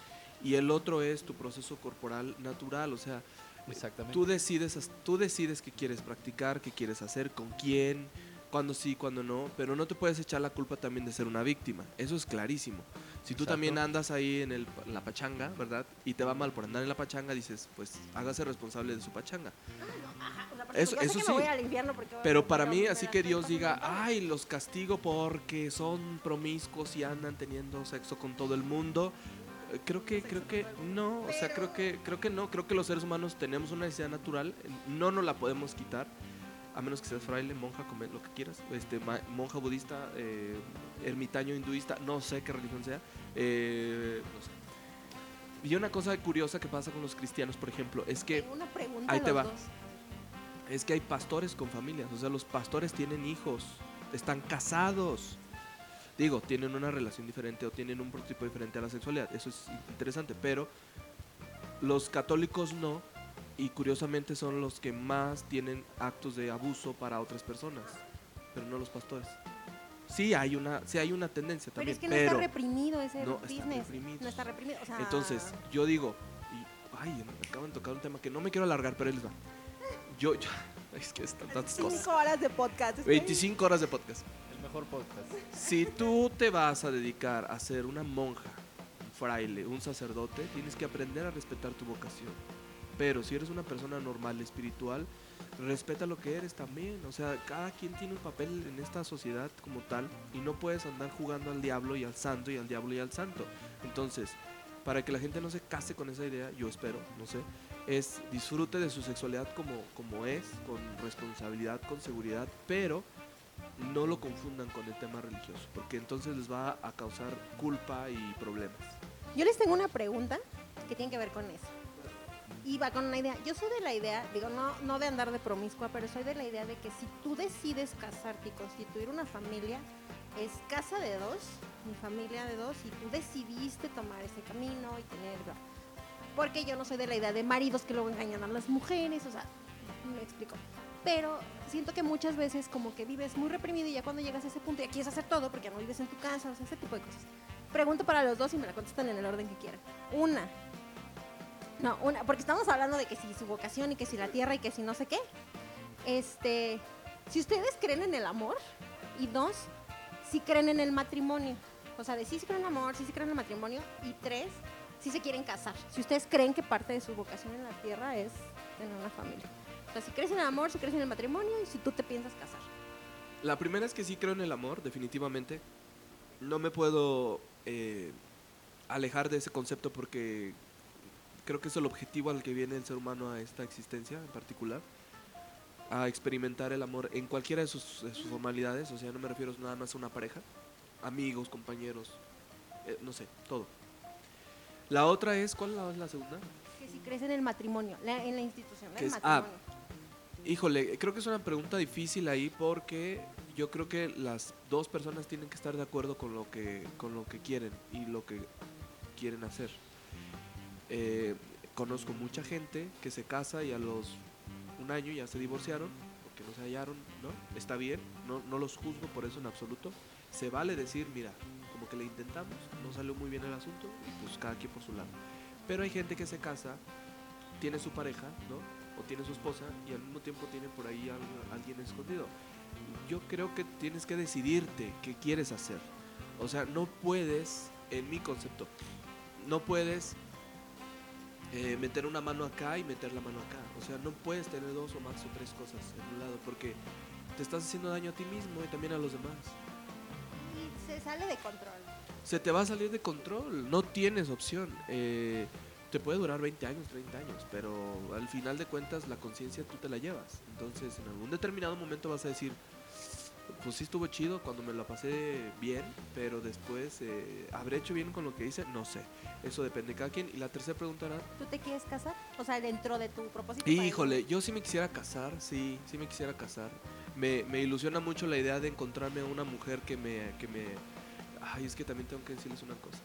y el otro es tu proceso corporal natural, o sea, Exactamente. Tú decides, tú decides qué quieres practicar, qué quieres hacer, con quién, cuándo sí, cuándo no, pero no te puedes echar la culpa también de ser una víctima. Eso es clarísimo. Si tú Exacto. también andas ahí en, el, en la pachanga, ¿verdad? Y te va mal por andar en la pachanga, dices, pues hágase responsable de su pachanga. Eso- eso sí. Pero para mí, así que Dios diga, ay, los castigo porque son promiscuos y andan teniendo sexo con todo el mundo. Eh, Creo que, creo que no, o sea, creo que, creo que no, creo que los seres humanos tenemos una necesidad natural, no nos la podemos quitar, a menos que seas fraile, monja, come lo que quieras, este, monja budista, eh, ermitaño hinduista, no sé qué religión sea, eh, no sé. Y una cosa curiosa que pasa con los cristianos, por ejemplo, es que Tengo una pregunta ahí te los va. dos. Es que hay pastores con familias, o sea, los pastores tienen hijos, están casados. Digo, tienen una relación diferente o tienen un prototipo diferente a la sexualidad, eso es interesante, pero los católicos no, y curiosamente son los que más tienen actos de abuso para otras personas, pero no los pastores. Sí hay una, sí hay una tendencia Pero también, es que no pero está reprimido ese no está business. reprimido. No está reprimido. O sea, entonces, yo digo, y, ay, me acaban de tocar un tema que no me quiero alargar, pero les va. Yo, yo es que están tantas cosas. cinco horas de podcast. estoy- 25 horas de podcast. El mejor podcast. Si tú te vas a dedicar a ser una monja, un fraile, un sacerdote, tienes que aprender a respetar tu vocación. Pero si eres una persona normal, espiritual, respeta lo que eres también. O sea, cada quien tiene un papel en esta sociedad como tal y no puedes andar jugando al diablo y al santo y al diablo y al santo. Entonces, para que la gente no se case con esa idea, yo espero, no sé, es disfrute de su sexualidad como, como es, con responsabilidad, con seguridad, pero no lo confundan con el tema religioso, porque entonces les va a causar culpa y problemas. Yo les tengo una pregunta que tiene que ver con eso. Y va con una idea. Yo soy de la idea, digo, no, no de andar de promiscua, pero soy de la idea de que si tú decides casarte y constituir una familia, es casa de dos, mi familia de dos, y tú decidiste tomar ese camino y tenerlo. Porque yo no soy de la idea de maridos que luego engañan a las mujeres, o sea, me explico. Pero siento que muchas veces como que vives muy reprimido y ya cuando llegas a ese punto ya quieres hacer todo porque ya no vives en tu casa, o sea, ese tipo de cosas. Pregunto para los dos y me la contestan en el orden que quieran. Una. No, una, porque estamos hablando de que si su vocación y que si la tierra y que si no sé qué. Este, si ustedes creen en el amor y dos, si creen en el matrimonio. O sea, de sí, sí creen en el amor, sí, sí creen en el matrimonio y tres, si se quieren casar. Si ustedes creen que parte de su vocación en la tierra es tener una familia. O sea, si crees en el amor, si crees en el matrimonio y si tú te piensas casar. La primera es que sí creo en el amor, definitivamente. No me puedo eh, alejar de ese concepto porque creo que es el objetivo al que viene el ser humano a esta existencia en particular. A experimentar el amor en cualquiera de sus, de sus formalidades. O sea, no me refiero nada más a una pareja. Amigos, compañeros, eh, no sé, todo. La otra es, ¿cuál es la, segunda? Que si crees en el matrimonio, la- en la institución del ah, matrimonio. Híjole, creo que es una pregunta difícil ahí porque yo creo que las dos personas tienen que estar de acuerdo con lo que, con lo que quieren y lo que quieren hacer. Eh, conozco mucha gente que se casa y a los un año ya se divorciaron porque no se hallaron, ¿no? Está bien, no, no los juzgo por eso en absoluto. Se vale decir, mira, como que le intentamos, no salió muy bien el asunto, y pues cada quien por su lado. Pero hay gente que se casa, tiene su pareja, ¿no? O tiene su esposa y al mismo tiempo tiene por ahí algo- alguien escondido. Yo creo que tienes que decidirte qué quieres hacer. O sea, no puedes, en mi concepto, no puedes eh, meter una mano acá y meter la mano acá. O sea, no puedes tener dos o más o tres cosas en un lado porque te estás haciendo daño a ti mismo y también a los demás. Se sale de control. Se te va a salir de control, no tienes opción. Eh, te puede durar 20 años, 30 años, pero al final de cuentas la conciencia tú te la llevas. Entonces, en algún determinado momento vas a decir, pues sí estuvo chido cuando me la pasé bien, pero después, eh, ¿habré hecho bien con lo que hice? No sé. Eso depende de cada quien. Y la tercera pregunta era, ¿Tú te quieres casar? O sea, dentro de tu propósito. Híjole, yo sí me quisiera casar, sí, sí me quisiera casar. Me, me ilusiona mucho la idea de encontrarme a una mujer que me, que me... Ay, es que también tengo que decirles una cosa.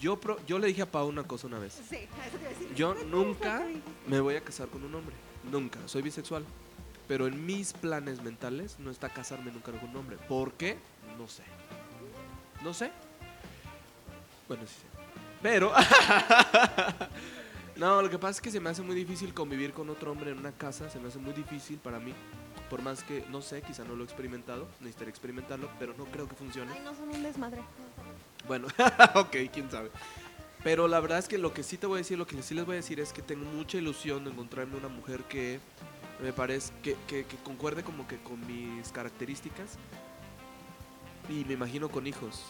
Yo, pro- yo le dije a Pau una cosa una vez. Sí, eso te iba a decir. Yo nunca me voy a casar con un hombre. Nunca. Soy bisexual. Pero en mis planes mentales no está casarme nunca con un hombre. ¿Por qué? No sé. No sé. Bueno, sí sé. Pero... no, lo que pasa es que se me hace muy difícil convivir con otro hombre en una casa. Se me hace muy difícil para mí. Por más que, no sé, quizá no lo he experimentado. Necesitaría experimentarlo, pero no creo que funcione. Ay, no son un desmadre. Bueno, ok, quién sabe. Pero la verdad es que lo que sí te voy a decir, lo que sí les voy a decir es que tengo mucha ilusión de encontrarme una mujer que me parece que, que, que concuerde como que con mis características y me imagino con hijos.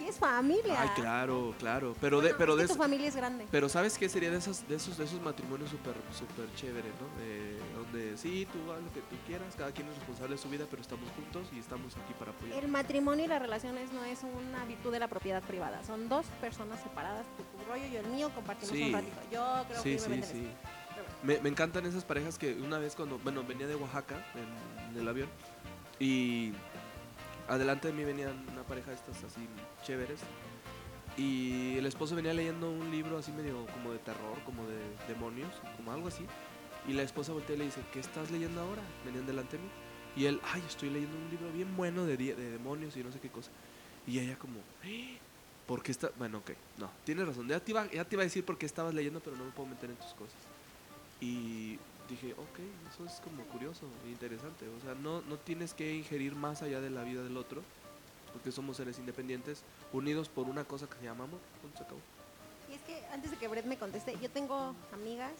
Aquí es familia. Ay, claro, claro. Pero de, pero de tu familia es grande. pero sabes qué sería de esos, de esos, de esos matrimonios súper, súper chéveres, ¿no? Eh, donde sí, tú haz lo que tú quieras, cada quien es responsable de su vida, pero estamos juntos y estamos aquí para apoyar. El matrimonio y las relaciones no es una virtud de la propiedad privada. Son dos personas separadas. Tu, tu rollo y el mío compartimos Sí. un ratito. Yo creo Sí, que sí, sí. Me, me encantan esas parejas que una vez cuando, bueno, venía de Oaxaca en, en el avión y adelante de mí venían una pareja de estas así chéveres y el esposo venía leyendo un libro así medio como de terror, como de demonios, como algo así y la esposa voltea y le dice, ¿qué estás leyendo ahora? Venían delante de mí y él, ay, estoy leyendo un libro bien bueno de, de demonios y no sé qué cosa y ella como, "¿Eh? ¿por qué está? Bueno, ok, no, tienes razón, ya te, iba, ya te iba a decir por qué estabas leyendo pero no me puedo meter en tus cosas. Y dije, ok, eso es como curioso e interesante. O sea, no, no tienes que ingerir más allá de la vida del otro, porque somos seres independientes, unidos por una cosa que se llama amor. Se acabó. Y es que antes de que Brett me conteste, yo tengo amigas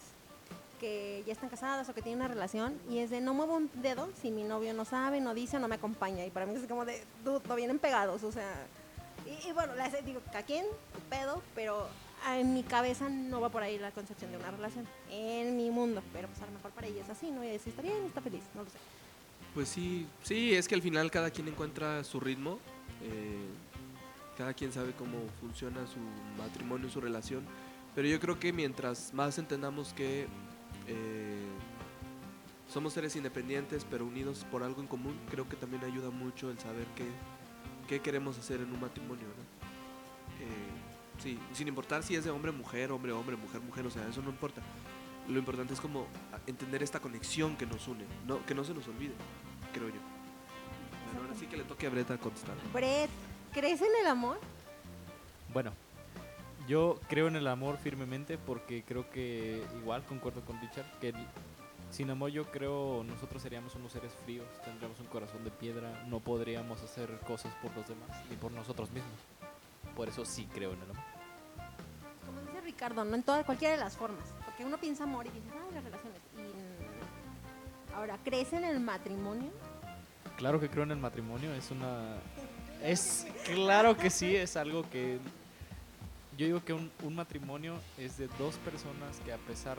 que ya están casadas o que tienen una relación y es de no muevo un dedo si mi novio no sabe, no dice no me acompaña. Y para mí es como de, dude, no vienen pegados, o sea. Y, y bueno, digo, quien, tu pedo, pero en mi cabeza no va por ahí la concepción de una relación. En mi mundo, pero pues a lo mejor para ella es así, ¿no? Y si está bien, está feliz, no lo sé. Pues sí, sí, es que al final cada quien encuentra su ritmo, eh, cada quien sabe cómo funciona su matrimonio, su relación, pero yo creo que mientras más entendamos que eh, somos seres independientes pero unidos por algo en común, creo que también ayuda mucho el saber qué, qué queremos hacer en un matrimonio, ¿no? Eh, sí, sin importar si es de hombre, mujer, hombre, hombre, mujer, mujer, o sea, eso no importa. Lo importante es como entender esta conexión que nos une, no, que no se nos olvide, creo yo. Bueno, ahora sí que le toque a Breta contestar. Brett, ¿crees en el amor? Bueno, yo creo en el amor firmemente porque creo que igual concuerdo con Richard que el- sin amor yo creo nosotros seríamos unos seres fríos, tendríamos un corazón de piedra, no podríamos hacer cosas por los demás ni por nosotros mismos. Por eso sí creo en el amor. Ricardo, no en toda, cualquiera de las formas. Porque uno piensa amor y dice, ah, las relaciones. Y, mm, ahora, ¿crees en el matrimonio? Claro que creo en el matrimonio, es una... Es claro que sí, es algo que... Yo digo que un, un matrimonio es de dos personas que a pesar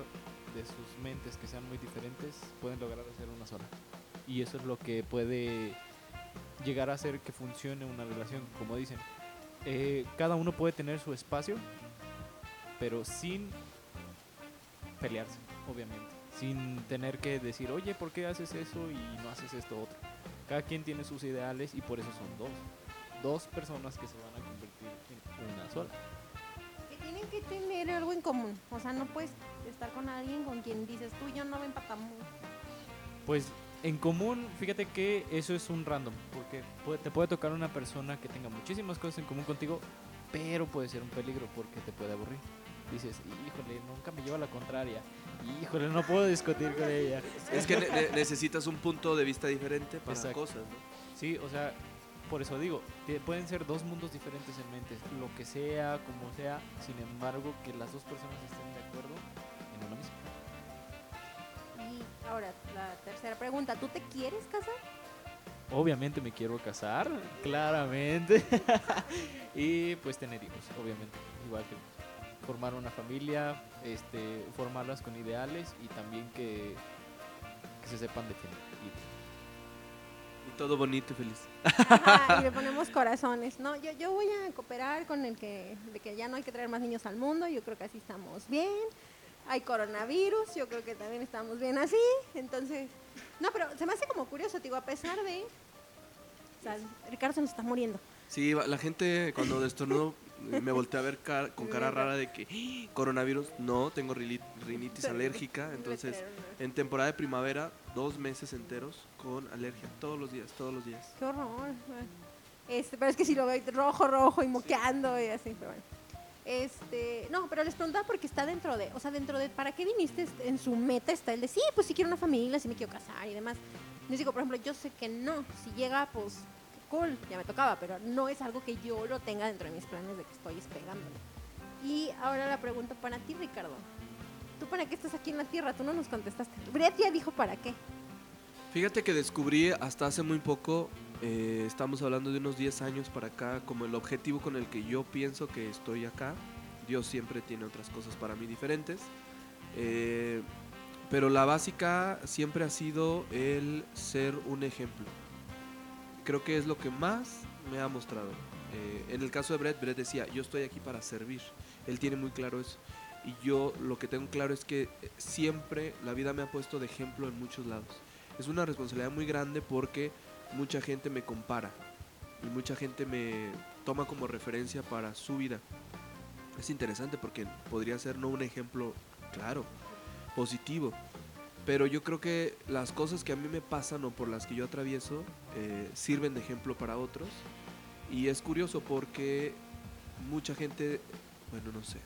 de sus mentes que sean muy diferentes, pueden lograr hacer una sola. Y eso es lo que puede llegar a hacer que funcione una relación, como dicen. Eh, cada uno puede tener su espacio, pero sin pelearse, obviamente. Sin tener que decir, oye, ¿por qué haces eso y no haces esto otro? Cada quien tiene sus ideales y por eso son dos. Dos personas que se van a convertir en una sola. Que tienen que tener algo en común. O sea, no puedes estar con alguien con quien dices tú y yo no ven empatamos. Pues en común, fíjate que eso es un random, porque te puede tocar una persona que tenga muchísimas cosas en común contigo, pero puede ser un peligro porque te puede aburrir. Dices, híjole, nunca me lleva la contraria. Híjole, no puedo discutir con ella. Es que ne- ne- necesitas un punto de vista diferente para Exacto. cosas, ¿no? Sí, o sea, por eso digo, pueden ser dos mundos diferentes en mentes, lo que sea, como sea, sin embargo, que las dos personas estén de acuerdo en uno mismo. Y ahora, la tercera pregunta. ¿Tú te quieres casar? Obviamente me quiero casar, claramente. y pues tener hijos, obviamente. Igual que formar una familia, este, formarlas con ideales y también que, que se sepan definir. Y todo bonito y feliz. Ajá, y le ponemos corazones. No, yo, yo voy a cooperar con el que, de que ya no hay que traer más niños al mundo. Yo creo que así estamos bien. Hay coronavirus, yo creo que también estamos bien así. Entonces, no, pero se me hace como curioso, digo, a pesar de... O sea, Ricardo se nos está muriendo. Sí, va- la gente cuando destornudo eh, me voltea a ver ca- con cara rara de que "¡Ah! coronavirus. No, tengo rinitis alérgica, entonces en temporada de primavera dos meses enteros con alergia todos los días, todos los días. Qué horror. Este, pero es que si lo veo rojo, rojo y moqueando y así, pero bueno. Este, no, pero les preguntaba porque está dentro de, o sea, dentro de, ¿para qué viniste? En su meta está el de, sí, pues si quiero una familia, si me quiero casar y demás. Les digo, por ejemplo, yo sé que no, si llega, pues, cool, ya me tocaba, pero no es algo que yo lo tenga dentro de mis planes de que estoy esperándolo. Y ahora la pregunta para ti, Ricardo. ¿Tú para qué estás aquí en la Tierra? Tú no nos contestaste. Brett ya dijo para qué. Fíjate que descubrí hasta hace muy poco, eh, estamos hablando de unos 10 años para acá, como el objetivo con el que yo pienso que estoy acá. Dios siempre tiene otras cosas para mí diferentes. eh, pero la básica siempre ha sido el ser un ejemplo. Creo que es lo que más me ha mostrado. Eh, en el caso de Brett, Brett decía, yo estoy aquí para servir. Él tiene muy claro eso. Y yo lo que tengo claro es que eh, siempre la vida me ha puesto de ejemplo en muchos lados. Es una responsabilidad muy grande porque mucha gente me compara y mucha gente me toma como referencia para su vida. Es interesante porque podría ser no un ejemplo claro, positivo, pero yo creo que las cosas que a mí me pasan o por las que yo atravieso eh, sirven de ejemplo para otros y es curioso porque mucha gente, bueno, no sé,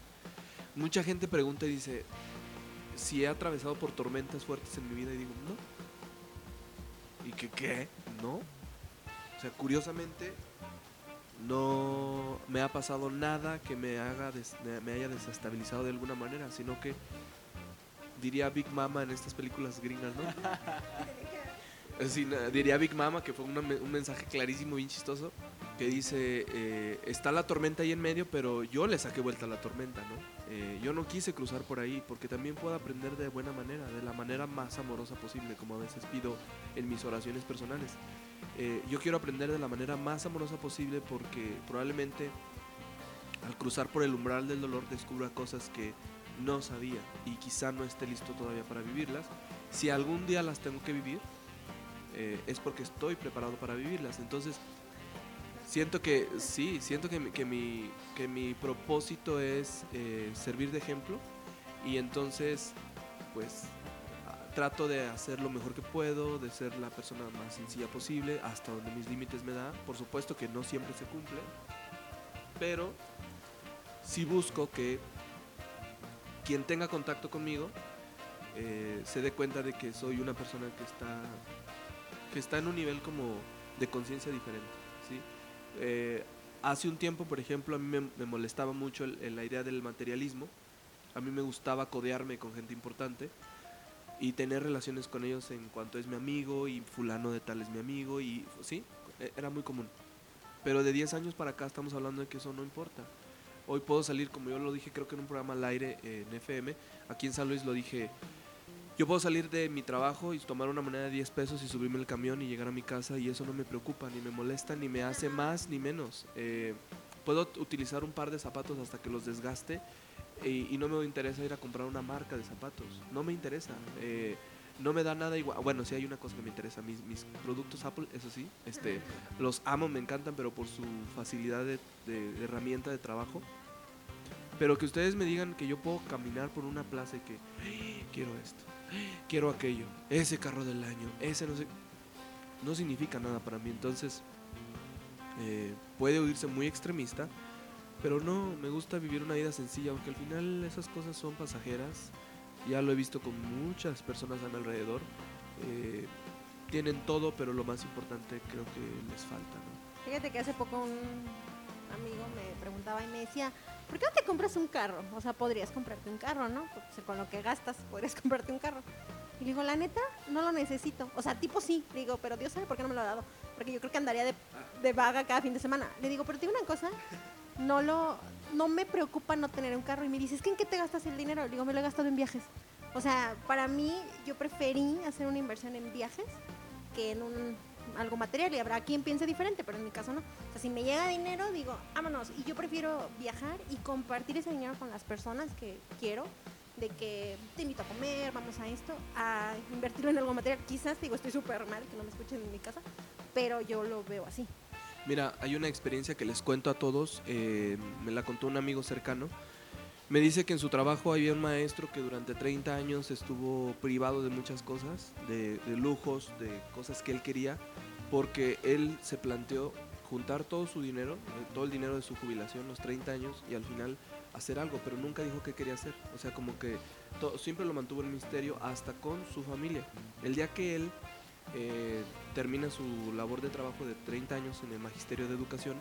mucha gente pregunta y dice si he atravesado por tormentas fuertes en mi vida y digo, no. ¿Y que qué? No. O sea, curiosamente no me ha pasado nada que me haga me haya desestabilizado de alguna manera, sino que diría Big Mama en estas películas gringas, ¿no? Diría Big Mama que fue un mensaje clarísimo, bien chistoso, que dice, eh, está la tormenta ahí en medio, pero yo le saqué vuelta a la tormenta, ¿no? Eh, yo no quise cruzar por ahí porque también puedo aprender de buena manera, de la manera más amorosa posible, como a veces pido en mis oraciones personales. Eh, yo quiero aprender de la manera más amorosa posible porque probablemente al cruzar por el umbral del dolor descubra cosas que no sabía y quizá no esté listo todavía para vivirlas. Si algún día las tengo que vivir, eh, es porque estoy preparado para vivirlas. Entonces, siento que sí, siento que mi, que mi, que mi propósito es eh, servir de ejemplo y entonces, pues, ah, trato de hacer lo mejor que puedo, de ser la persona más sencilla posible, hasta donde mis límites me da. Por supuesto que no siempre se cumple, pero sí busco que quien tenga contacto conmigo eh, se dé cuenta de que soy una persona que está que está en un nivel como de conciencia diferente. Eh, hace un tiempo por ejemplo a mí me, molestaba mucho la idea del materialismo. A mí me gustaba codearme con gente importante y tener relaciones con ellos en cuanto es mi amigo y fulano de tal es mi amigo y sí e- era muy común. Pero de 10 años para acá estamos hablando de que eso no importa Hoy puedo salir, como yo lo dije, creo que en un programa al aire eh, en FM, aquí en San Luis lo dije, yo puedo salir de mi trabajo y tomar una moneda de 10 pesos y subirme el camión y llegar a mi casa y eso no me preocupa, ni me molesta, ni me hace más ni menos. Eh, puedo utilizar un par de zapatos hasta que los desgaste y, y no me interesa ir a comprar una marca de zapatos, no me interesa. Eh, no me da nada igual. Bueno, sí hay una cosa que me interesa. Mis, productos Apple, eso sí, este, los amo, me encantan, pero por su facilidad de, herramienta de trabajo. Pero que ustedes me digan que yo puedo caminar por una plaza y que "Ay, quiero esto, ay, quiero aquello, ese carro del año, ese no sé. No significa nada para mí. Entonces, eh, puede oírse muy extremista, pero no, me gusta vivir una vida sencilla, aunque al final esas cosas son pasajeras. Ya lo he visto con muchas personas a mi alrededor. eh, tienen todo, pero lo más importante creo que les falta, ¿no? Fíjate que hace poco un amigo me preguntaba y me decía, ¿por qué no te compras un carro? O sea, podrías comprarte un carro, ¿no? Porque con lo que gastas podrías comprarte un carro. Y le digo, la neta, no lo necesito. O sea, tipo sí, le digo, pero Dios sabe por qué no me lo ha dado. Porque yo creo que andaría de, de vaga cada fin de semana. Le digo, pero te digo una cosa, no lo, no me preocupa no tener un carro. Y me dice, es que ¿en qué te gastas el dinero? Digo, me lo he gastado en viajes. O sea, para mí, yo preferí hacer una inversión en viajes que en un algo material y habrá quien piense diferente, pero en mi caso no. O sea, si me llega dinero, digo, vámonos. Y yo prefiero viajar y compartir ese dinero con las personas que quiero, de que te invito a comer, vamos a esto, a invertirlo en algo material. Quizás, digo, estoy súper mal, que no me escuchen en mi casa, pero yo lo veo así. Mira, hay una experiencia que les cuento a todos, eh, me la contó un amigo cercano. Me dice que en su trabajo había un maestro que durante 30 años estuvo privado de muchas cosas, de, lujos, de cosas que él quería, porque él se planteó juntar todo su dinero, eh, todo el dinero de su jubilación, los 30 años, y al final hacer algo, pero nunca dijo qué quería hacer. O sea, como que to- siempre lo mantuvo en misterio hasta con su familia. El día que él eh, termina su labor de trabajo de 30 años en el Magisterio de Educación,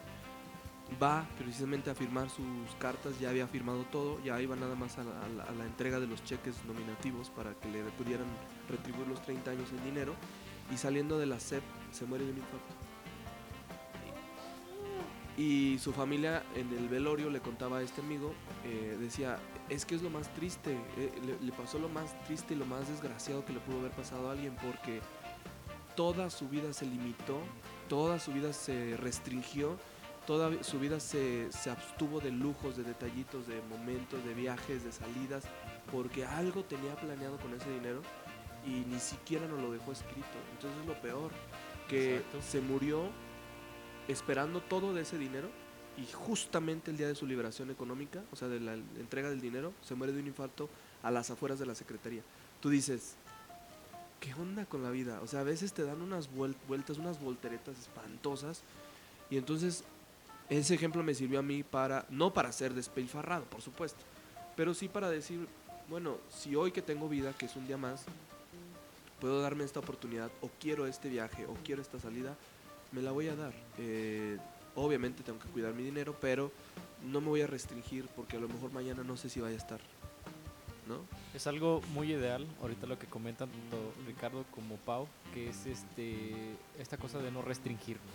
va precisamente a firmar sus cartas, ya había firmado todo, ya iba nada más a la, a la- entrega de los cheques nominativos para que le pudieran retribuir los 30 años en dinero, y saliendo de la SEP se muere de un infarto. Y su familia en el velorio le contaba a este amigo, eh, decía, es que es lo más triste, eh, le, le pasó lo más triste y lo más desgraciado que le pudo haber pasado a alguien porque toda su vida se limitó, toda su vida se restringió, toda su vida se, se abstuvo de lujos, de detallitos, de momentos, de viajes, de salidas, porque algo tenía planeado con ese dinero y ni siquiera nos lo dejó escrito. Entonces es lo peor, que Exacto. se murió esperando todo de ese dinero y justamente el día de su liberación económica, o sea, de la entrega del dinero, se muere de un infarto a las afueras de la secretaría. Tú dices, ¿qué onda con la vida? O sea, a veces te dan unas vuel- vueltas, unas volteretas espantosas y entonces ese ejemplo me sirvió a mí para, no para ser despilfarrado, por supuesto, pero sí para decir, bueno, si hoy que tengo vida, que es un día más, puedo darme esta oportunidad o quiero este viaje o quiero esta salida, me la voy a dar. Eh, obviamente tengo que cuidar mi dinero, pero no me voy a restringir porque a lo mejor mañana no sé si vaya a estar. ¿No? Es algo muy ideal, ahorita lo que comentan tanto Ricardo como Pau, que es este esta cosa de no restringirnos.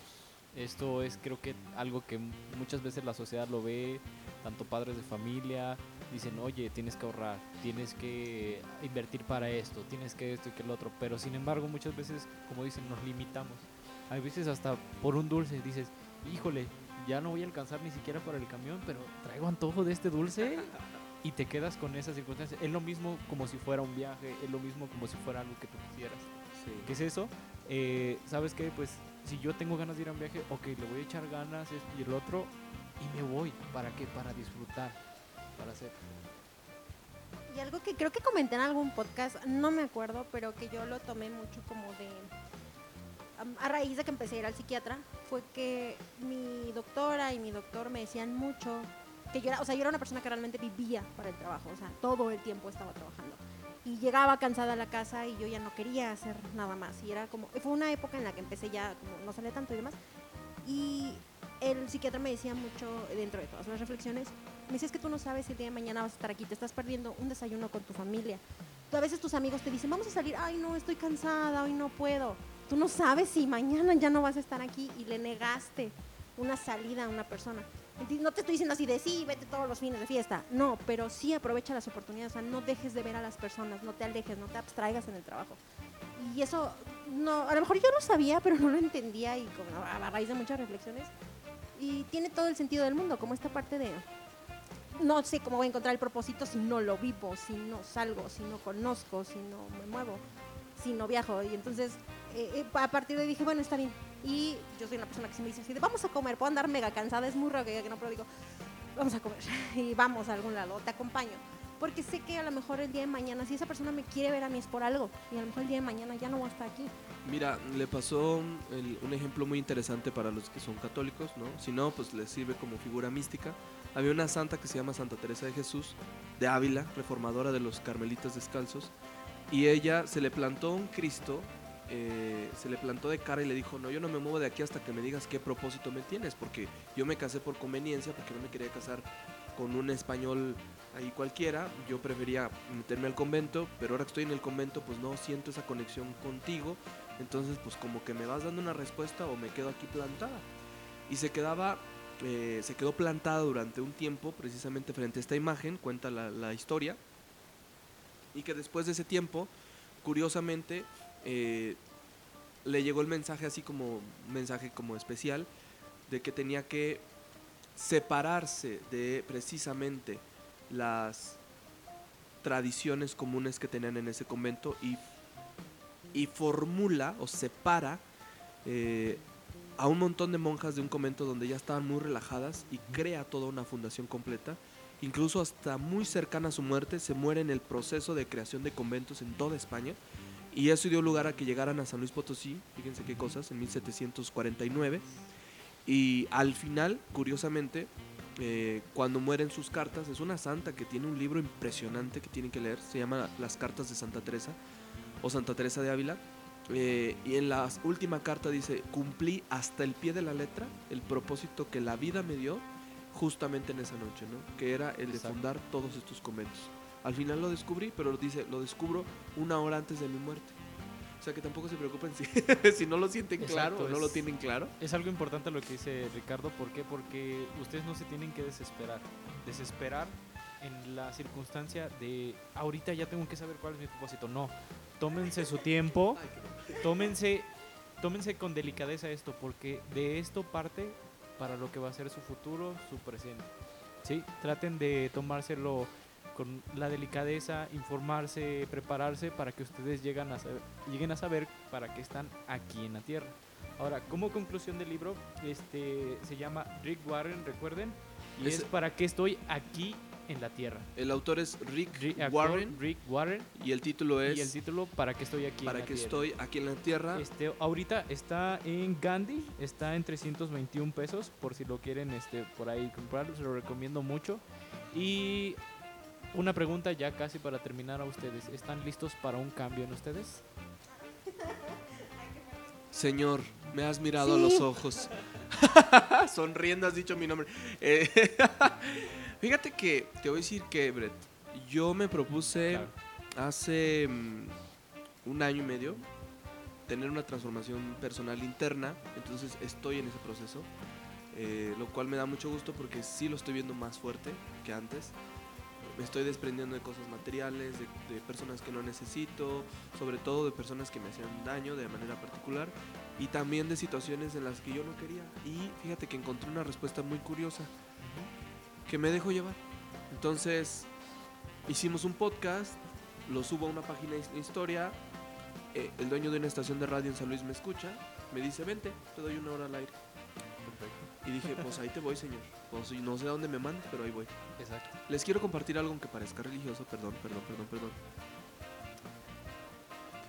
Esto es creo que algo que muchas veces la sociedad lo ve, tanto padres de familia, dicen, oye, tienes que ahorrar, tienes que invertir para esto, tienes que esto y que el otro, pero sin embargo muchas veces, como dicen, nos limitamos. Hay veces hasta por un dulce dices, híjole, ya no voy a alcanzar ni siquiera para el camión, pero traigo antojo de este dulce y te quedas con esa circunstancia. Es lo mismo como si fuera un viaje, es lo mismo como si fuera algo que tú quisieras. ¿Qué es eso? Eh, ¿Sabes qué? Pues si yo tengo ganas de ir a un viaje, ok, le voy a echar ganas esto y el otro y me voy. ¿Para qué? Para disfrutar, para hacer. Y algo que creo que comenté en algún podcast, no me acuerdo, pero que yo lo tomé mucho como de... A raíz de que empecé a ir al psiquiatra, fue que mi doctora y mi doctor me decían mucho que yo era, o sea, yo era una persona que realmente vivía para el trabajo, o sea, todo el tiempo estaba trabajando. Y llegaba cansada a la casa y yo ya no quería hacer nada más. Y era como, fue una época en la que empecé ya, como no salía tanto y demás. Y el psiquiatra me decía mucho, dentro de todas las reflexiones, me decía, es que tú no sabes si el día de mañana vas a estar aquí, te estás perdiendo un desayuno con tu familia. Tú, a veces tus amigos te dicen, vamos a salir, ay no, estoy cansada, hoy no puedo. Tú no sabes si mañana ya no vas a estar aquí y le negaste una salida a una persona. No te estoy diciendo así de sí, vete todos los fines de fiesta. No, pero sí aprovecha las oportunidades. O sea, no dejes de ver a las personas, no te alejes, no te abstraigas en el trabajo. Y eso, no, a lo mejor yo lo sabía, pero no lo entendía y a raíz de muchas reflexiones. Y tiene todo el sentido del mundo, como esta parte de no sé cómo voy a encontrar el propósito si no lo vivo, si no salgo, si no conozco, si no me muevo. si no viajo. Y entonces, eh, eh, a partir de ahí dije, bueno, está bien. Y yo soy una persona que se me dice así de, vamos a comer, puedo andar mega cansada, es muy raro que diga que no, pero digo, vamos a comer y vamos a algún lado, te acompaño. Porque sé que a lo mejor el día de mañana, si esa persona me quiere ver a mí es por algo, y a lo mejor el día de mañana ya no voy a estar aquí. Mira, le pasó el- un ejemplo muy interesante para los que son católicos, ¿no? Si no, pues les sirve como figura mística. Había una santa que se llama Santa Teresa de Jesús, de Ávila, reformadora de los carmelitas descalzos, y ella se le plantó un Cristo, eh, se le plantó de cara y le dijo, no, yo no me muevo de aquí hasta que me digas qué propósito me tienes, porque yo me casé por conveniencia, porque no me quería casar con un español ahí cualquiera, yo prefería meterme al convento, pero ahora que estoy en el convento, pues no siento esa conexión contigo, entonces pues como que me vas dando una respuesta o me quedo aquí plantada. Y se quedaba, eh, se quedó plantada durante un tiempo, precisamente frente a esta imagen, cuenta la, la historia, y que después de ese tiempo, curiosamente, eh, le llegó el mensaje así como, un mensaje como especial, de que tenía que separarse de precisamente las tradiciones comunes que tenían en ese convento y, y formula o separa eh, a un montón de monjas de un convento donde ya estaban muy relajadas y crea toda una fundación completa. Incluso hasta muy cercana a su muerte, se muere en el proceso de creación de conventos en toda España. Y eso dio lugar a que llegaran a San Luis Potosí, fíjense qué cosas, en 1749. Y al final, curiosamente, eh, cuando mueren sus cartas, es una santa que tiene un libro impresionante que tienen que leer, se llama Las cartas de Santa Teresa o Santa Teresa de Ávila. eh, y en la última carta dice, cumplí hasta el pie de la letra el propósito que la vida me dio justamente en esa noche, ¿no? que era el de Exacto. fundar todos estos conventos. Al final lo descubrí, pero dice, lo descubro una hora antes de mi muerte. O sea que tampoco se preocupen si, si no lo sienten claro Exacto, o no lo es- tienen claro. Es algo importante lo que dice Ricardo, ¿por qué? Porque ustedes no se tienen que desesperar. Desesperar en la circunstancia de ahorita ya tengo que saber cuál es mi propósito. No, tómense su tiempo, tómense, tómense con delicadeza esto, porque de esto parte para lo que va a ser su futuro, su presente. ¿Sí? Traten de tomárselo con la delicadeza, informarse, prepararse para que ustedes lleguen a saber, lleguen a saber para qué están aquí en la Tierra. Ahora, como conclusión del libro, este se llama Rick Warren, recuerden, y Ese- es para qué estoy aquí en la Tierra. El autor es Rick Rick, actor Warren Rick Warren y el título es y el título para qué estoy aquí Para en la que Tierra. estoy aquí en la tierra. Este, ahorita está en Gandhi, está en 321 pesos, por si lo quieren este, por ahí comprar, se lo recomiendo mucho. Y una pregunta ya casi para terminar a ustedes, ¿están listos para un cambio en ustedes? Señor, me has mirado a Sí. los ojos. Sonriendo has dicho mi nombre. Eh, fíjate que te voy a decir que, Brett, yo me propuse Claro. hace mm, un año y medio tener una transformación personal interna, entonces estoy en ese proceso, eh, lo cual me da mucho gusto porque sí lo estoy viendo más fuerte que antes. Me estoy desprendiendo de cosas materiales, de, de personas que no necesito, sobre todo de personas que me hacían daño de manera particular y también de situaciones en las que yo no quería. Y fíjate que encontré una respuesta muy curiosa que me dejó llevar. Entonces, hicimos un podcast, lo subo a una página de historia. eh, el dueño de una estación de radio en San Luis me escucha, me dice: Vente, te doy una hora al aire. Y dije: Pues ahí te voy, señor. Y no sé a dónde me mandes, pero ahí voy. Exacto. Les quiero compartir algo aunque parezca religioso, perdón, perdón, perdón, perdón.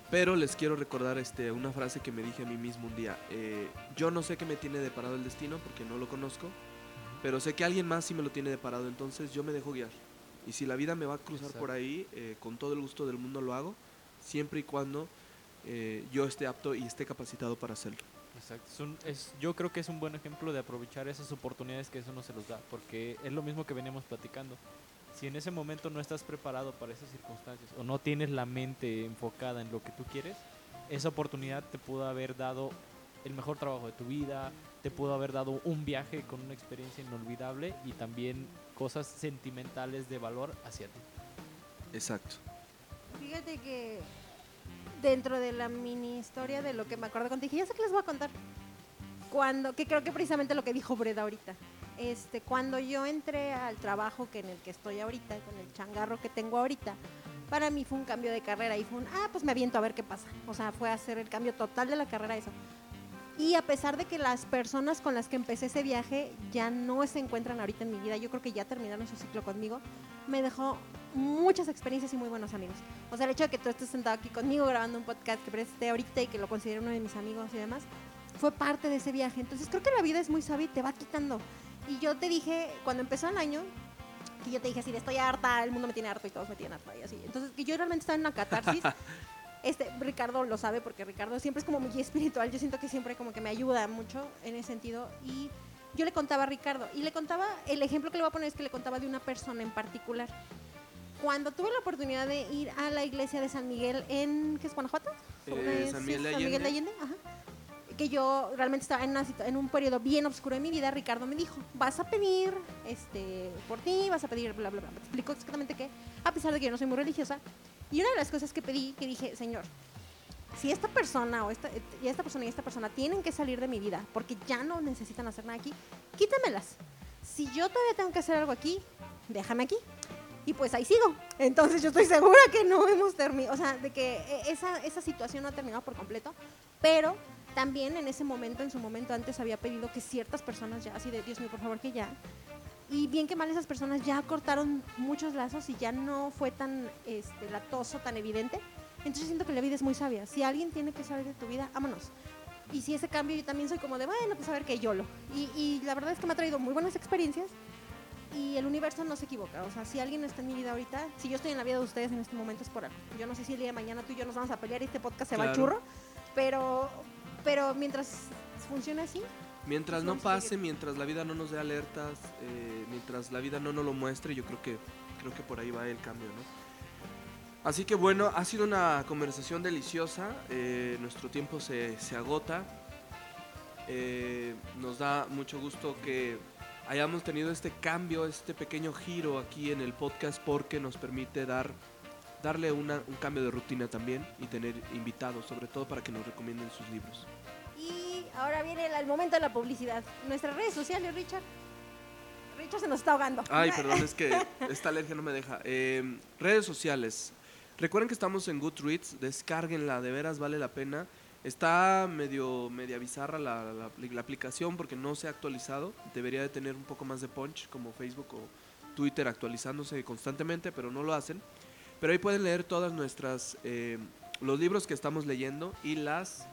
Pero les quiero recordar este, una frase que me dije a mí mismo un día. Eh, yo no sé qué me tiene deparado el destino porque no lo conozco, pero sé que alguien más sí me lo tiene deparado, entonces yo me dejo guiar. Y si la vida me va a cruzar por ahí, eh, con todo el gusto del mundo lo hago, siempre y cuando eh, yo esté apto y esté capacitado para hacerlo. Exacto. Es un- es- yo creo que es un buen ejemplo de aprovechar esas oportunidades que eso no se los da, porque es lo mismo que veníamos platicando. Si en ese momento no estás preparado para esas circunstancias o no tienes la mente enfocada en lo que tú quieres, esa oportunidad te pudo haber dado el mejor trabajo de tu vida, te pudo haber dado un viaje con una experiencia inolvidable y también cosas sentimentales de valor hacia ti. Exacto. Fíjate que dentro de la mini historia de lo que me acuerdo contigo, dije, ya sé que les voy a contar. Cuando, que creo que precisamente lo que dijo Breda ahorita. Este, cuando yo entré al trabajo que en el que estoy ahorita, con el changarro que tengo ahorita, para mí fue un cambio de carrera y fue un, ah, pues me aviento a ver qué pasa. O sea, fue hacer el cambio total de la carrera eso. Y a pesar de que las personas con las que empecé ese viaje ya no se encuentran ahorita en mi vida, yo creo que ya terminaron su ciclo conmigo, me dejó muchas experiencias y muy buenos amigos. O sea, el hecho de que tú estés sentado aquí conmigo grabando un podcast que presté ahorita y que lo considero uno de mis amigos y demás, fue parte de ese viaje. Entonces creo que la vida es muy sabia y te va quitando. Y yo te dije, cuando empezó el año, que yo te dije así, estoy harta, el mundo me tiene harto y todos me tienen harta y así. Entonces, que yo realmente estaba en una catarsis. Este, Ricardo lo sabe porque Ricardo siempre es como guía espiritual. Yo siento que siempre como que me ayuda mucho en ese sentido. Y yo le contaba a Ricardo. Y le contaba, el ejemplo que le voy a poner es que le contaba de una persona en particular. Cuando tuve la oportunidad de ir a la iglesia de San Miguel en, ¿qué es Guanajuato? Eh, San Miguel de San Miguel de Allende. Ajá que yo realmente estaba en, una, en un periodo bien oscuro de mi vida, Ricardo me dijo, vas a pedir este, por ti, vas a pedir bla, bla, bla. Me explicó exactamente qué, a pesar de que yo no soy muy religiosa. Y una de las cosas que pedí, que dije, Señor, si esta persona o esta, y esta persona y esta persona tienen que salir de mi vida porque ya no necesitan hacer nada aquí, quítamelas. Si yo todavía tengo que hacer algo aquí, déjame aquí. Y pues ahí sigo. Entonces yo estoy segura que no hemos terminado, o sea, de que e, esa, esa situación no ha terminado por completo, pero también en ese momento, en su momento antes, había pedido que ciertas personas ya, así de Dios mío, por favor, que ya. Y bien que mal esas personas ya cortaron muchos lazos y ya no fue tan este, latoso, tan evidente. Entonces siento que la vida es muy sabia. Si alguien tiene que salir de tu vida, vámonos. Y si ese cambio yo también soy como de, bueno, pues a ver que yo lo. Y, y la verdad es que me ha traído muy buenas experiencias y el universo no se equivoca. O sea, si alguien está en mi vida ahorita, si yo estoy en la vida de ustedes en este momento es por algo. Yo no sé si el día de mañana tú y yo nos vamos a pelear y este podcast se va al churro, pero, pero mientras funcione así. Mientras no pase, mientras la vida no nos dé alertas, eh, mientras la vida no nos lo muestre, yo creo que, creo que por ahí va el cambio, ¿no? Así que bueno, ha sido una conversación deliciosa, eh, nuestro tiempo se, se agota, eh, nos da mucho gusto que hayamos tenido este cambio, este pequeño giro aquí en el podcast porque nos permite dar darle un cambio de rutina también y tener invitados, sobre todo para que nos recomienden sus libros. Y ahora viene el, momento de la publicidad. Nuestras redes sociales, Richard. Richard se nos está ahogando. Ay, perdón, es que esta alergia no me deja. Em, redes sociales. Recuerden que estamos en Goodreads, descárguenla, de veras vale la pena. Está medio media bizarra la, la, aplicación porque no se ha actualizado. Debería de tener un poco más de punch como Facebook o Twitter actualizándose constantemente, pero no lo hacen. Pero ahí pueden leer todas nuestras, eh, los libros que estamos leyendo y las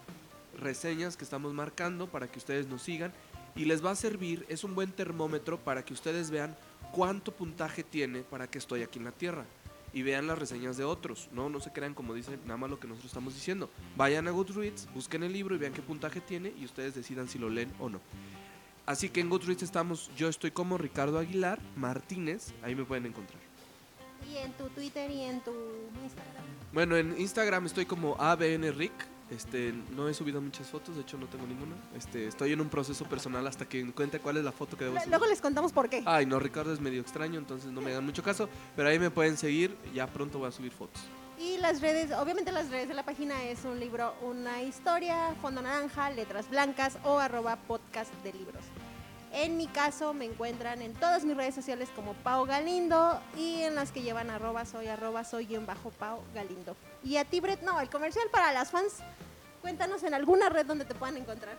reseñas que estamos marcando para que ustedes nos sigan. Y les va a servir, es un buen termómetro para que ustedes vean cuánto puntaje tiene para que estoy aquí en la Tierra. Y vean las reseñas de otros, no, no se crean como dicen nada más lo que nosotros estamos diciendo. Vayan a Goodreads, busquen el libro y vean qué puntaje tiene y ustedes decidan si lo leen o no. Así que en Goodreads estamos, yo estoy como Ricardo Aguilar Martínez, ahí me pueden encontrar. ¿Y en tu Twitter y en tu Instagram? Bueno, en Instagram estoy como ABNRick. Este, no he subido muchas fotos, de hecho no tengo ninguna. Este, estoy en un proceso personal hasta que encuentre cuál es la foto que debo subir. Luego les contamos por qué. Ay, no, Ricardo es medio extraño, entonces no me hagan mucho caso, pero ahí me pueden seguir, ya pronto voy a subir fotos. Y las redes, obviamente las redes de la página es un libro, una historia, fondo naranja, letras blancas o arroba podcast de libros. En mi caso me encuentran en todas mis redes sociales como Pau Galindo y en las que llevan arroba soy arroba soy guion bajo Pau Galindo. Y a ti, Brett, no, el comercial para las fans, cuéntanos en alguna red donde te puedan encontrar.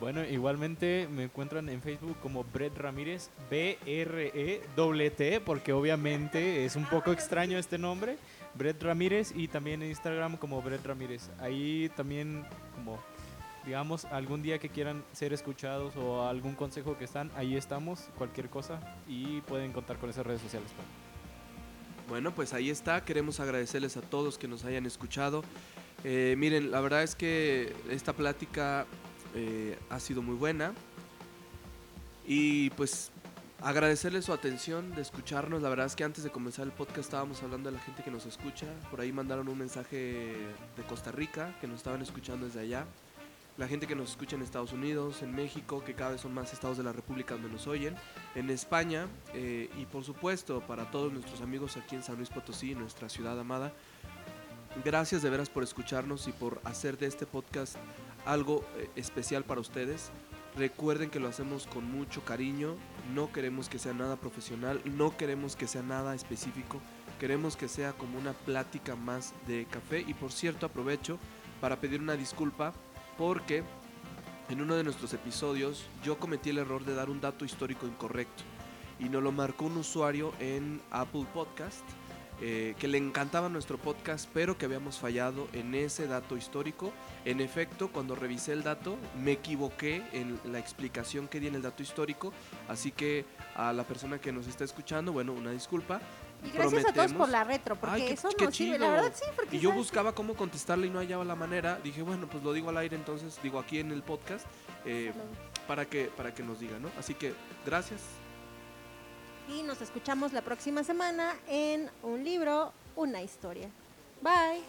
Bueno, igualmente me encuentran en Facebook como Brett Ramírez, B-R-E-T, porque obviamente es un poco extraño este nombre, Brett Ramírez, y también en Instagram como Brett Ramírez. Ahí también como digamos, algún día que quieran ser escuchados o algún consejo que están, ahí estamos, cualquier cosa, y pueden contar con esas redes sociales. Bueno, pues ahí está, queremos agradecerles a todos que nos hayan escuchado. Eh, miren, la verdad es que esta plática eh, ha sido muy buena y pues agradecerles su atención de escucharnos. La verdad es que antes de comenzar el podcast estábamos hablando de la gente que nos escucha. Por ahí mandaron un mensaje de Costa Rica que nos estaban escuchando desde allá la gente que nos escucha en Estados Unidos, en México, que cada vez son más estados de la República donde nos oyen, en España eh, y por supuesto para todos nuestros amigos aquí en San Luis Potosí, nuestra ciudad amada. Gracias de veras por escucharnos y por hacer de este podcast algo eh, especial para ustedes. Recuerden que lo hacemos con mucho cariño, no queremos que sea nada profesional, no queremos que sea nada específico, Queremos que sea como una plática más de café. Y por cierto, aprovecho para pedir una disculpa porque en uno de nuestros episodios yo cometí el error de dar un dato histórico incorrecto. Y nos lo marcó un usuario en Apple Podcast. eh, que le encantaba nuestro podcast, pero que habíamos fallado en ese dato histórico. En efecto, cuando revisé el dato, me equivoqué en la explicación que di en el dato histórico. Así que a la persona que nos está escuchando, bueno, una disculpa. Y gracias a todos por la retro, porque Ay, qué- eso qué nos sirve. La chido. verdad sí, porque Y yo buscaba cómo contestarle y no hallaba la manera. Dije, bueno, pues lo digo al aire entonces, digo aquí en el podcast, eh, para, que, para que nos diga, ¿no? Así que gracias. Y nos escuchamos la próxima semana en un libro, una historia. Bye.